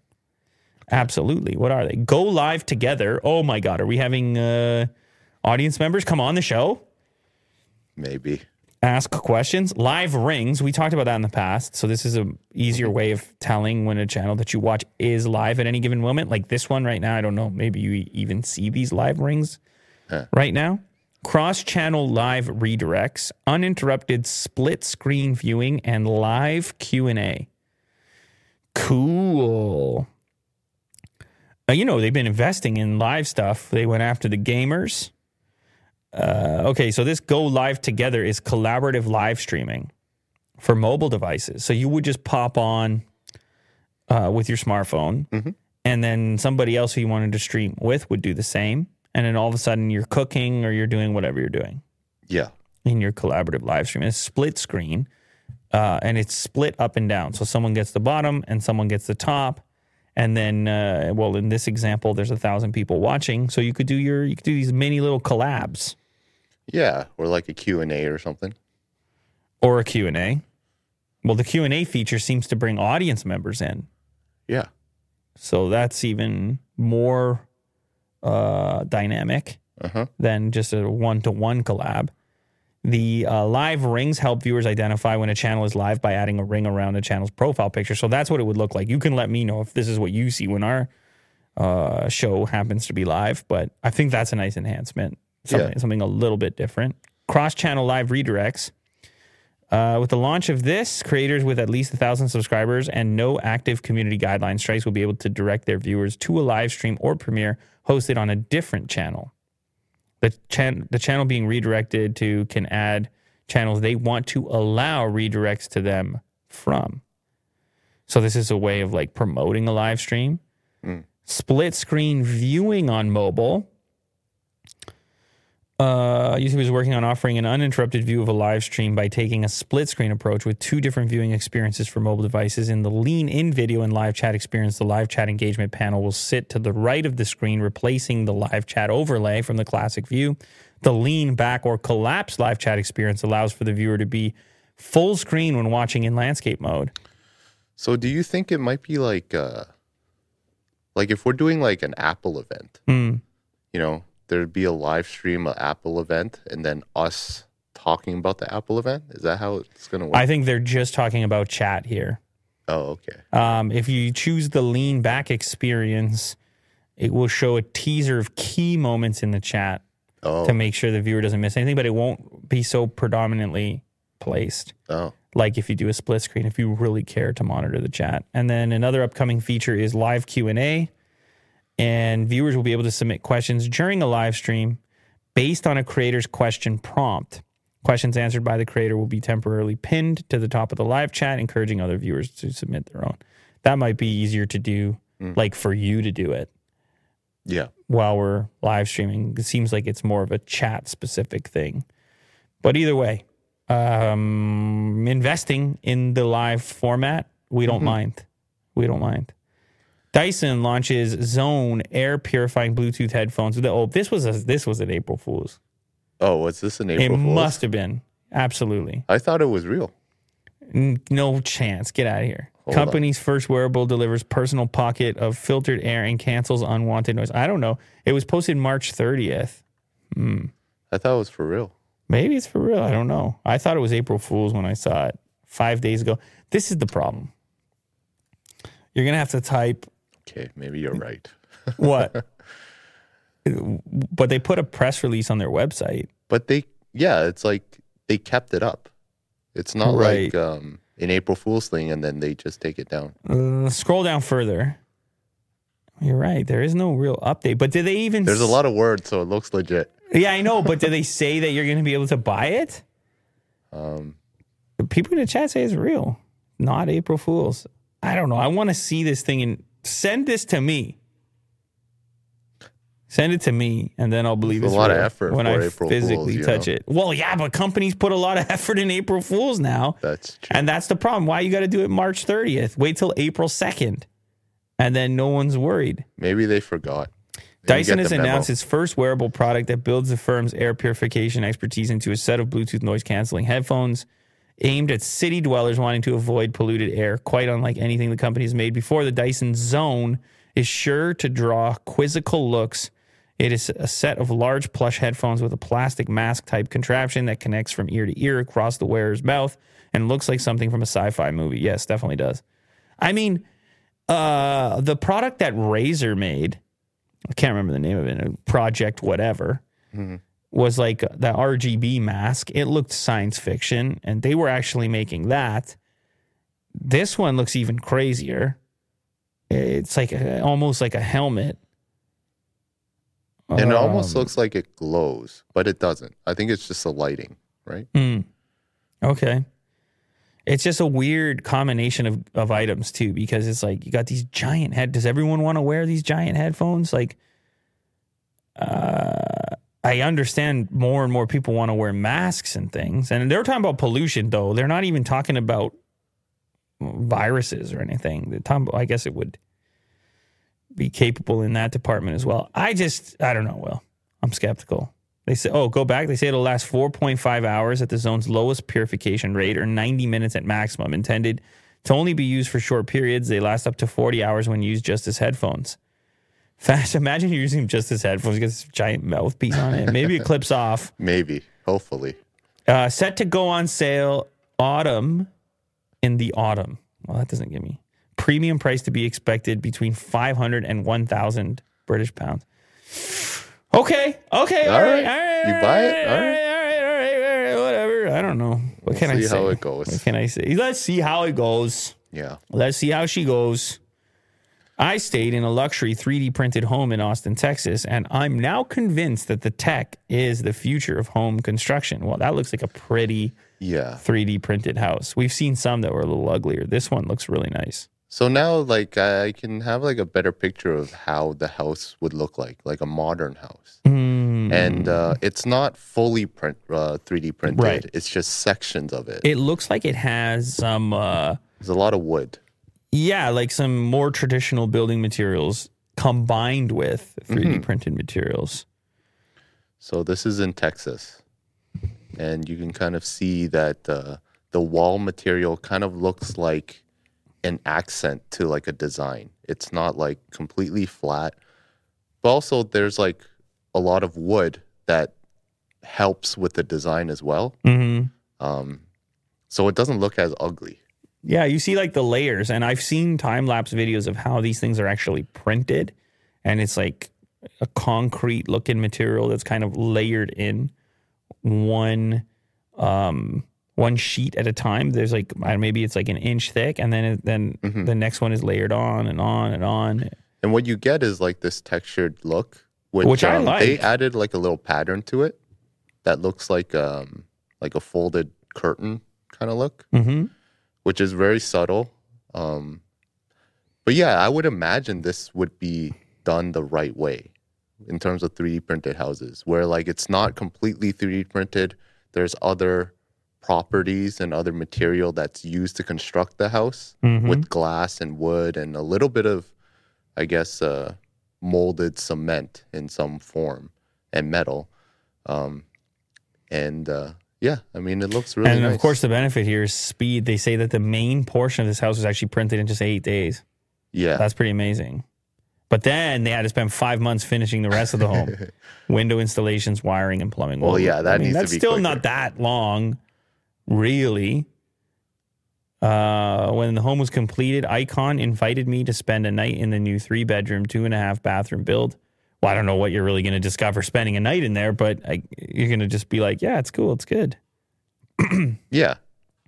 Absolutely. What are they? Go live together. Oh my God. Are we having uh, audience members come on the show? Maybe. Ask questions. Live rings. We talked about that in the past. So this is a easier way of telling when a channel that you watch is live at any given moment. Like this one right now. I don't know. Maybe you even see these live rings right now. Cross channel live redirects, uninterrupted split screen viewing, and live Q and A. Cool. Uh, you know they've been investing in live stuff. They went after the gamers. Uh, okay, so this go live together is collaborative live streaming for mobile devices. So you would just pop on uh, with your smartphone, and then somebody else who you wanted to stream with would do the same. And then all of a sudden you're cooking or you're doing whatever you're doing Yeah. in your collaborative live stream. It's split screen uh, and it's split up and down. So someone gets the bottom and someone gets the top. And then, uh, well, in this example, there's a thousand people watching. So you could do your, you could do these mini little collabs Yeah. Or like a Q&A or something. or a Q&A. Well, the Q&A feature seems to bring audience members in. Yeah. So that's even more uh, dynamic Uh-huh. than just a one to one collab. The uh, live rings help viewers identify when a channel is live by adding a ring around a channel's profile picture. So that's what it would look like. You can let me know if this is what you see when our uh, show happens to be live, but I think that's a nice enhancement. Something, Yeah. something a little bit different. Cross channel live redirects. Uh, with the launch of this, creators with at least a thousand subscribers and no active community guideline strikes will be able to direct their viewers to a live stream or premiere hosted on a different channel. The, chan- the channel being redirected to can add channels they want to allow redirects to them from. So this is a way of like promoting a live stream. Mm. Split screen viewing on mobile. Uh, YouTube is working on offering an uninterrupted view of a live stream by taking a split screen approach with two different viewing experiences for mobile devices. In the lean in video and live chat experience, the live chat engagement panel will sit to the right of the screen, replacing the live chat overlay from the classic view. The lean back or collapse live chat experience allows for the viewer to be full screen when watching in landscape mode. So do you think it might be like uh like if we're doing like an Apple event, Hmm. you know, there'd be a live stream of Apple event and then us talking about the Apple event? Is that how it's gonna work? I think they're just talking about chat here. oh, okay. Um, if you choose the lean back experience, it will show a teaser of key moments in the chat Oh, to make sure the viewer doesn't miss anything, but it won't be so predominantly placed oh. like if you do a split screen if you really care to monitor the chat. And then another upcoming feature is live Q&A and viewers will be able to submit questions during a live stream based on a creator's question prompt. Questions answered by the creator will be temporarily pinned to the top of the live chat, encouraging other viewers to submit their own. That might be easier to do, like for you to do it. Yeah. while we're live streaming. It seems like it's more of a chat specific thing. But either way, um, investing in the live format, we don't mind. We don't mind. Dyson launches Zone air purifying Bluetooth headphones. Oh, this was a, this was an April Fool's. Oh, was this an It April Fool's? must have been absolutely I thought it was real. N- no chance. Get out of here. Hold Company's first wearable delivers personal pocket of filtered air and cancels unwanted noise. I don't know. It was posted March 30th. Hmm. I thought it was for real. Maybe it's for real. I don't know. I thought it was April Fool's when I saw it five days ago. This is the problem. You're gonna have to type Okay, maybe you're right. what, but they put a press release on their website. But they, yeah, it's like they kept it up. It's not Right. like um, an April Fool's thing and then they just take it down. Uh, scroll down further. You're right. There is no real update. But did they even? There's a lot of words, so it looks legit. Yeah, I know. But did they say that you're going to be able to buy it? Um, People in the chat say it's real, not April Fools. I don't know. I want to see this thing and send this to me. Send it to me, and then I'll believe It's it's a lot of effort when I April physically Fools, touch know? it. Well, yeah, but companies put a lot of effort in April Fools now, that's true. and that's the problem. Why you got to do it March 30th? Wait till April 2nd, and then no one's worried. Maybe they forgot. They Dyson has memo. announced its first wearable product that builds the firm's air purification expertise into a set of Bluetooth noise canceling headphones aimed at city dwellers wanting to avoid polluted air. Quite unlike anything the company has made before, the Dyson Zone is sure to draw quizzical looks. It is a set of large plush headphones with a plastic mask type contraption that connects from ear to ear across the wearer's mouth and looks like something from a sci fi movie. Yes, definitely does. I mean, uh, the product that Razer made, I can't remember the name of it, Project whatever, was like the RGB mask. It looked science fiction, and they were actually making that. This one looks even crazier. It's like a, almost like a helmet. And it almost Um, looks like it glows, but it doesn't. I think it's just the lighting, right? Hmm. Okay. It's just a weird combination of, of items too, because it's like you got these giant head. Does everyone want to wear these giant headphones? Like, uh, I understand more and more people want to wear masks and things, and they're talking about pollution though. They're not even talking about viruses or anything. Talking about- I guess it would be capable in that department as well. I just, I don't know. Well, I'm skeptical. They say, oh, go back. They say it'll last 4.5 hours at the zone's lowest purification rate or 90 minutes at maximum, intended to only be used for short periods. They last up to 40 hours when used just as headphones. Fast, imagine you're using just as headphones. You get this giant mouthpiece on it. Maybe it clips off. Maybe, hopefully. Uh, set to go on sale autumn in the autumn. Well, that doesn't give me premium price to be expected between 500 and 1,000 British pounds. Okay. Okay. All all right. right. All right. You all buy right, it? All All right. All right. All right. All right. Whatever. I don't know. What We'll can I see say? how it goes. What can I say? Let's see how it goes. Yeah. Let's see how she goes. I stayed in a luxury 3D printed home in Austin, Texas, and I'm now convinced that the tech is the future of home construction. Well, that looks like a pretty Yeah. 3D printed house. We've seen some that were a little uglier. This one looks really nice. So now, like, I can have like a better picture of how the house would look like, like a modern house. Mm. And uh, it's not fully print, uh, 3D printed. Right. It's just sections of it. It looks like it has some, uh, There's a lot of wood. Yeah, like some more traditional building materials combined with 3D printed materials. So this is in Texas, and you can kind of see that uh, the wall material kind of looks like an accent to like a design. It's not like completely flat, but also there's like a lot of wood that helps with the design as well. hmm Um, so it doesn't look as ugly. Yeah, you see like the layers, and I've seen time lapse videos of how these things are actually printed, and it's like a concrete looking material that's kind of layered in one um one sheet at a time. There's like I don't know, maybe it's like an inch thick, and then it, then the next one is layered on and on and on. And what you get is like this textured look, which, Which I um, They added like a little pattern to it that looks like um like a folded curtain kind of look, hmm which is very subtle. Um, but yeah, I would imagine this would be done the right way. in terms of 3D printed houses, where like it's not completely 3D printed. There's other properties and other material that's used to construct the house with glass and wood and a little bit of, I guess, uh, molded cement in some form and metal. Um, and uh, yeah, I mean, it looks really and nice. of course, the benefit here is speed. They say that the main portion of this house was actually printed in just eight days. yeah. That's pretty amazing. But then they had to spend five months finishing the rest of the home window installations, wiring, and plumbing. Well, yeah, that I mean, needs to that's still quicker. not that long, really. Uh, when the home was completed, Icon invited me to spend a night in the new three bedroom, two and a half bathroom build. Well, I don't know what you're really going to discover spending a night in there, but I, you're going to just be like, yeah, it's cool. It's good. Yeah.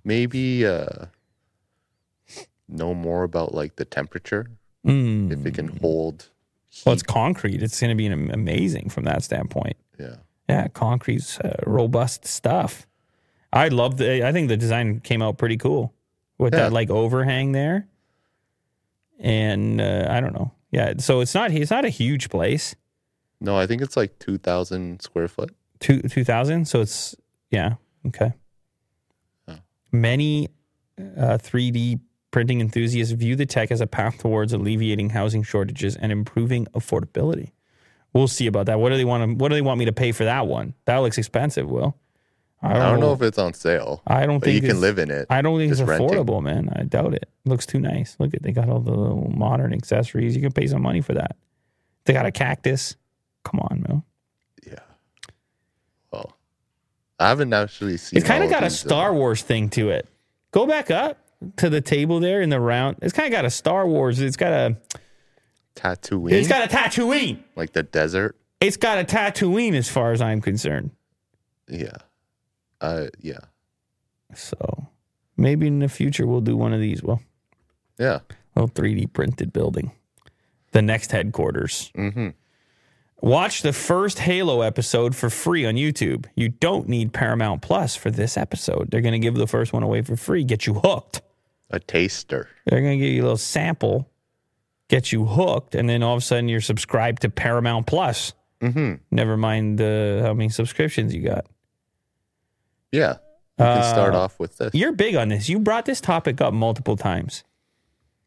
Maybe uh know more about like the temperature Mm. if it can hold Well, it's concrete. It's going to be an amazing from that standpoint. yeah. Yeah, concrete's uh, robust stuff. I love the. I think the design came out pretty cool with Yeah. that like overhang there, and uh, I don't know. Yeah, so it's not. It's not a huge place. No, I think it's like 2000 square foot. Two two thousand. So it's yeah okay. Oh. Many uh, 3D printing enthusiasts view the tech as a path towards alleviating housing shortages and improving affordability. We'll see about that. What do they want to? What do they want me to pay for that one? That looks expensive. Will I don't know if it's on sale. I don't think you can live in it. I don't think it's renting. affordable, man. I doubt it. Looks too nice. Look at they got all the little modern accessories. You can pay some money for that. They got a cactus. Come on, man. Yeah. Well, I haven't actually seen. It. It's kind of got a uh, Star Wars thing to it. Go back up to the table there in the round. It's kind of got a Star Wars. It's got a. Tatooine, It's got a Tatooine. like the desert. It's got a Tatooine, as far as I'm concerned. Yeah. Uh, yeah. So maybe in the future we'll do one of these. Well, Yeah. A little 3D printed building. The next headquarters. Mm-hmm. Watch the first Halo episode for free on YouTube. You don't need Paramount Plus for this episode. They're going to give the first one away for free, get you hooked. A taster. They're going to give you a little sample, get you hooked, and then all of a sudden you're subscribed to Paramount Plus. Mm-hmm. Never mind uh, how many subscriptions you got. Yeah. You can start Uh, off with this. You're big on this. You brought this topic up multiple times.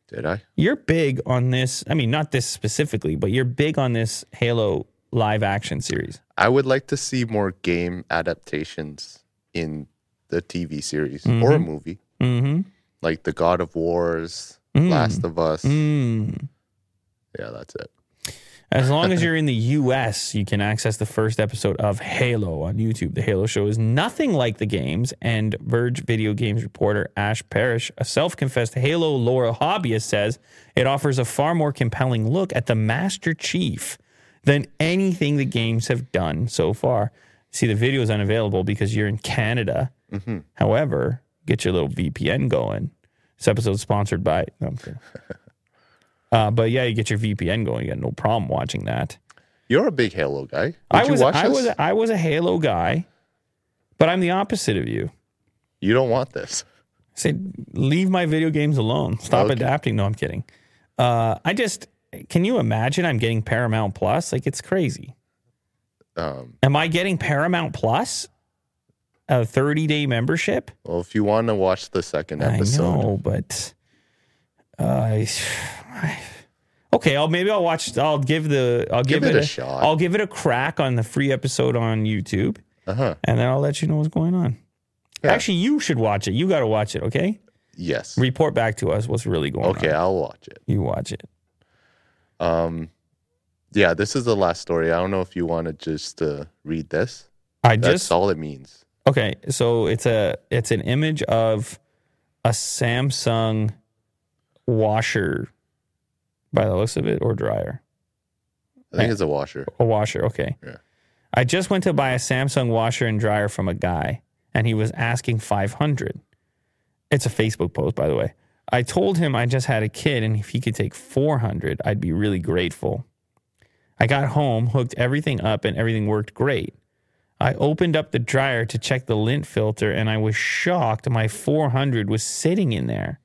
Did I? You're big on this. I mean, not this specifically, but you're big on this Halo live action series. I would like to see more game adaptations in the TV series Mm-hmm. or a movie, Mm-hmm. like the God of Wars, Last of Us. Mm. Yeah, that's it. As long as you're in the US, you can access the first episode of Halo on YouTube. The Halo show is nothing like the games, and Verge video games reporter Ash Parrish, a self confessed Halo lore hobbyist, says it offers a far more compelling look at the Master Chief than anything the games have done so far. See, the video is unavailable because you're in Canada. Mm-hmm. However, get your little VPN going. This episode is sponsored by. no. Uh, but yeah, you get your VPN going. You got no problem watching that. You're a big Halo guy. Did I was I this? was I was a Halo guy, but I'm the opposite of you. you don't want this. I said, leave my video games alone. Stop Okay. adapting. No, I'm kidding. Uh, I just can you imagine? I'm getting Paramount Plus. Like it's crazy. Um, Am I getting Paramount Plus? A 30 day membership? well, if you want to watch the second I episode, know, but uh, I, okay. I'll maybe I'll watch. I'll give the. I'll give, Give it it, a shot. I'll give it a crack on the free episode on YouTube, uh huh. and then I'll let you know what's going on. Yeah. Actually, you should watch it. You got to watch it. Okay. Yes. Report back to us what's really going Okay, on. Okay, I'll watch it. You watch it. Um, yeah, this is the last story. I don't know if you want to just uh, read this. I That's just all it means. okay. So it's a it's an image of a Samsung washer, by the looks of it, or dryer. I think it's a washer. A washer, okay. Yeah. I just went to buy a Samsung washer and dryer from a guy, and he was asking 500. It's a Facebook post, by the way. I told him I just had a kid, and if he could take 400, I'd be really grateful. I got home, hooked everything up, and everything worked great. I opened up the dryer to check the lint filter, and I was shocked my 400 was sitting in there.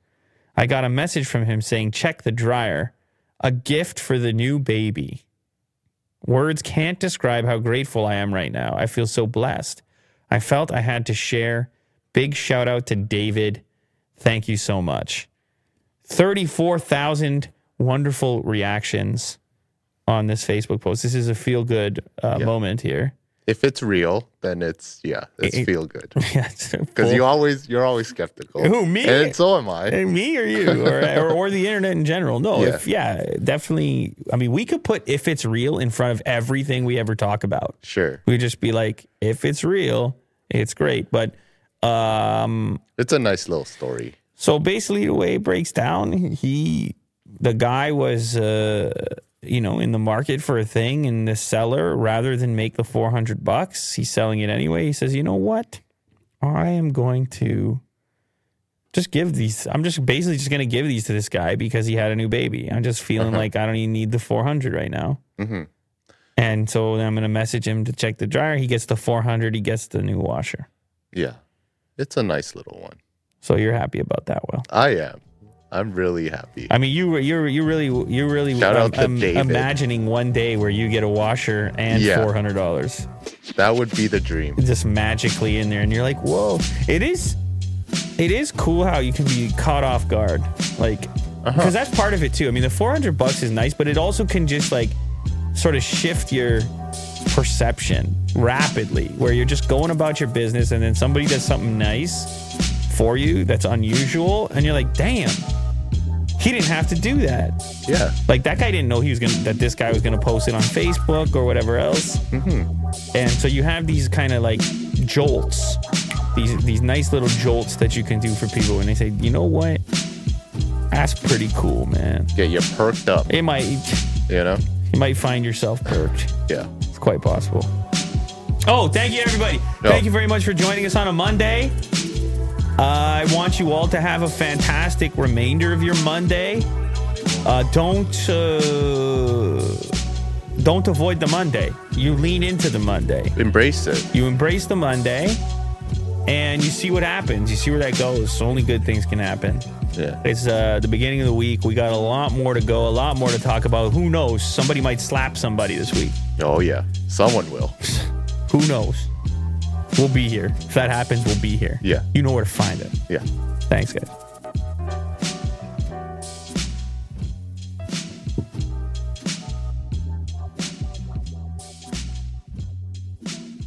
I got a message from him saying, Check the dryer, a gift for the new baby. Words can't describe how grateful I am right now. I feel so blessed. I felt I had to share. Big shout out to David. Thank you so much. 34,000 wonderful reactions on this Facebook post. This is a feel good uh, moment here. If it's real, then it's yeah, it's It- feel good. Yeah, Because you always you're always skeptical. Who, me? And so am I. Eh, me or you or, or, or the internet in general no Yeah. if yeah definitely i mean we could put if it's real in front of everything we ever talk about Sure. we just be like if it's real it's great but um It's a nice little story. so basically the way it breaks down he the guy was uh you know in the market for a thing and the seller rather than make the 400 bucks he's selling it anyway he says you know what i am going to just give these i'm just basically just going to give these to this guy because he had a new baby i'm just feeling like i don't even need the 400 right now Mhm. and so i'm going to message him to check the dryer he gets the 400 he gets the new washer Yeah. It's a nice little one. so you're happy about that well I am. I'm really happy. I mean, you you're you really you really Shout out to um, David. imagining one day where you get a washer and Yeah. four hundred dollars That would be the dream. just magically in there, and you're like, whoa! It is it is cool how you can be caught off guard, like because Uh-huh. that's part of it too. I mean, the four hundred bucks is nice, but it also can just like sort of shift your perception rapidly, where you're just going about your business, and then somebody does something nice for you that's unusual, and you're like, damn. He didn't have to do that. Yeah. Like that guy didn't know he was gonna that this guy was gonna post it on Facebook or whatever else. Mm-hmm. And so you have these kind of like jolts, these these nice little jolts that you can do for people when they say, you know what, that's pretty cool, man. Get you perked up, It might you know? you might find yourself perked. Yeah. It's quite possible. Oh, thank you, everybody. Yeah. Thank you very much for joining us on a Monday. I want you all to have a fantastic remainder of your Monday. Uh, don't uh, don't avoid the Monday. You lean into the Monday. Embrace it. You embrace the Monday, and you see what happens. You see where that goes. Only good things can happen. Yeah. It's uh, the beginning of the week. We got a lot more to go, a lot more to talk about. Who knows? Somebody might slap somebody this week. Oh yeah. Someone will. Who knows? We'll be here. If that happens, we'll be here. Yeah. You know where to find it. Yeah. Thanks, guys.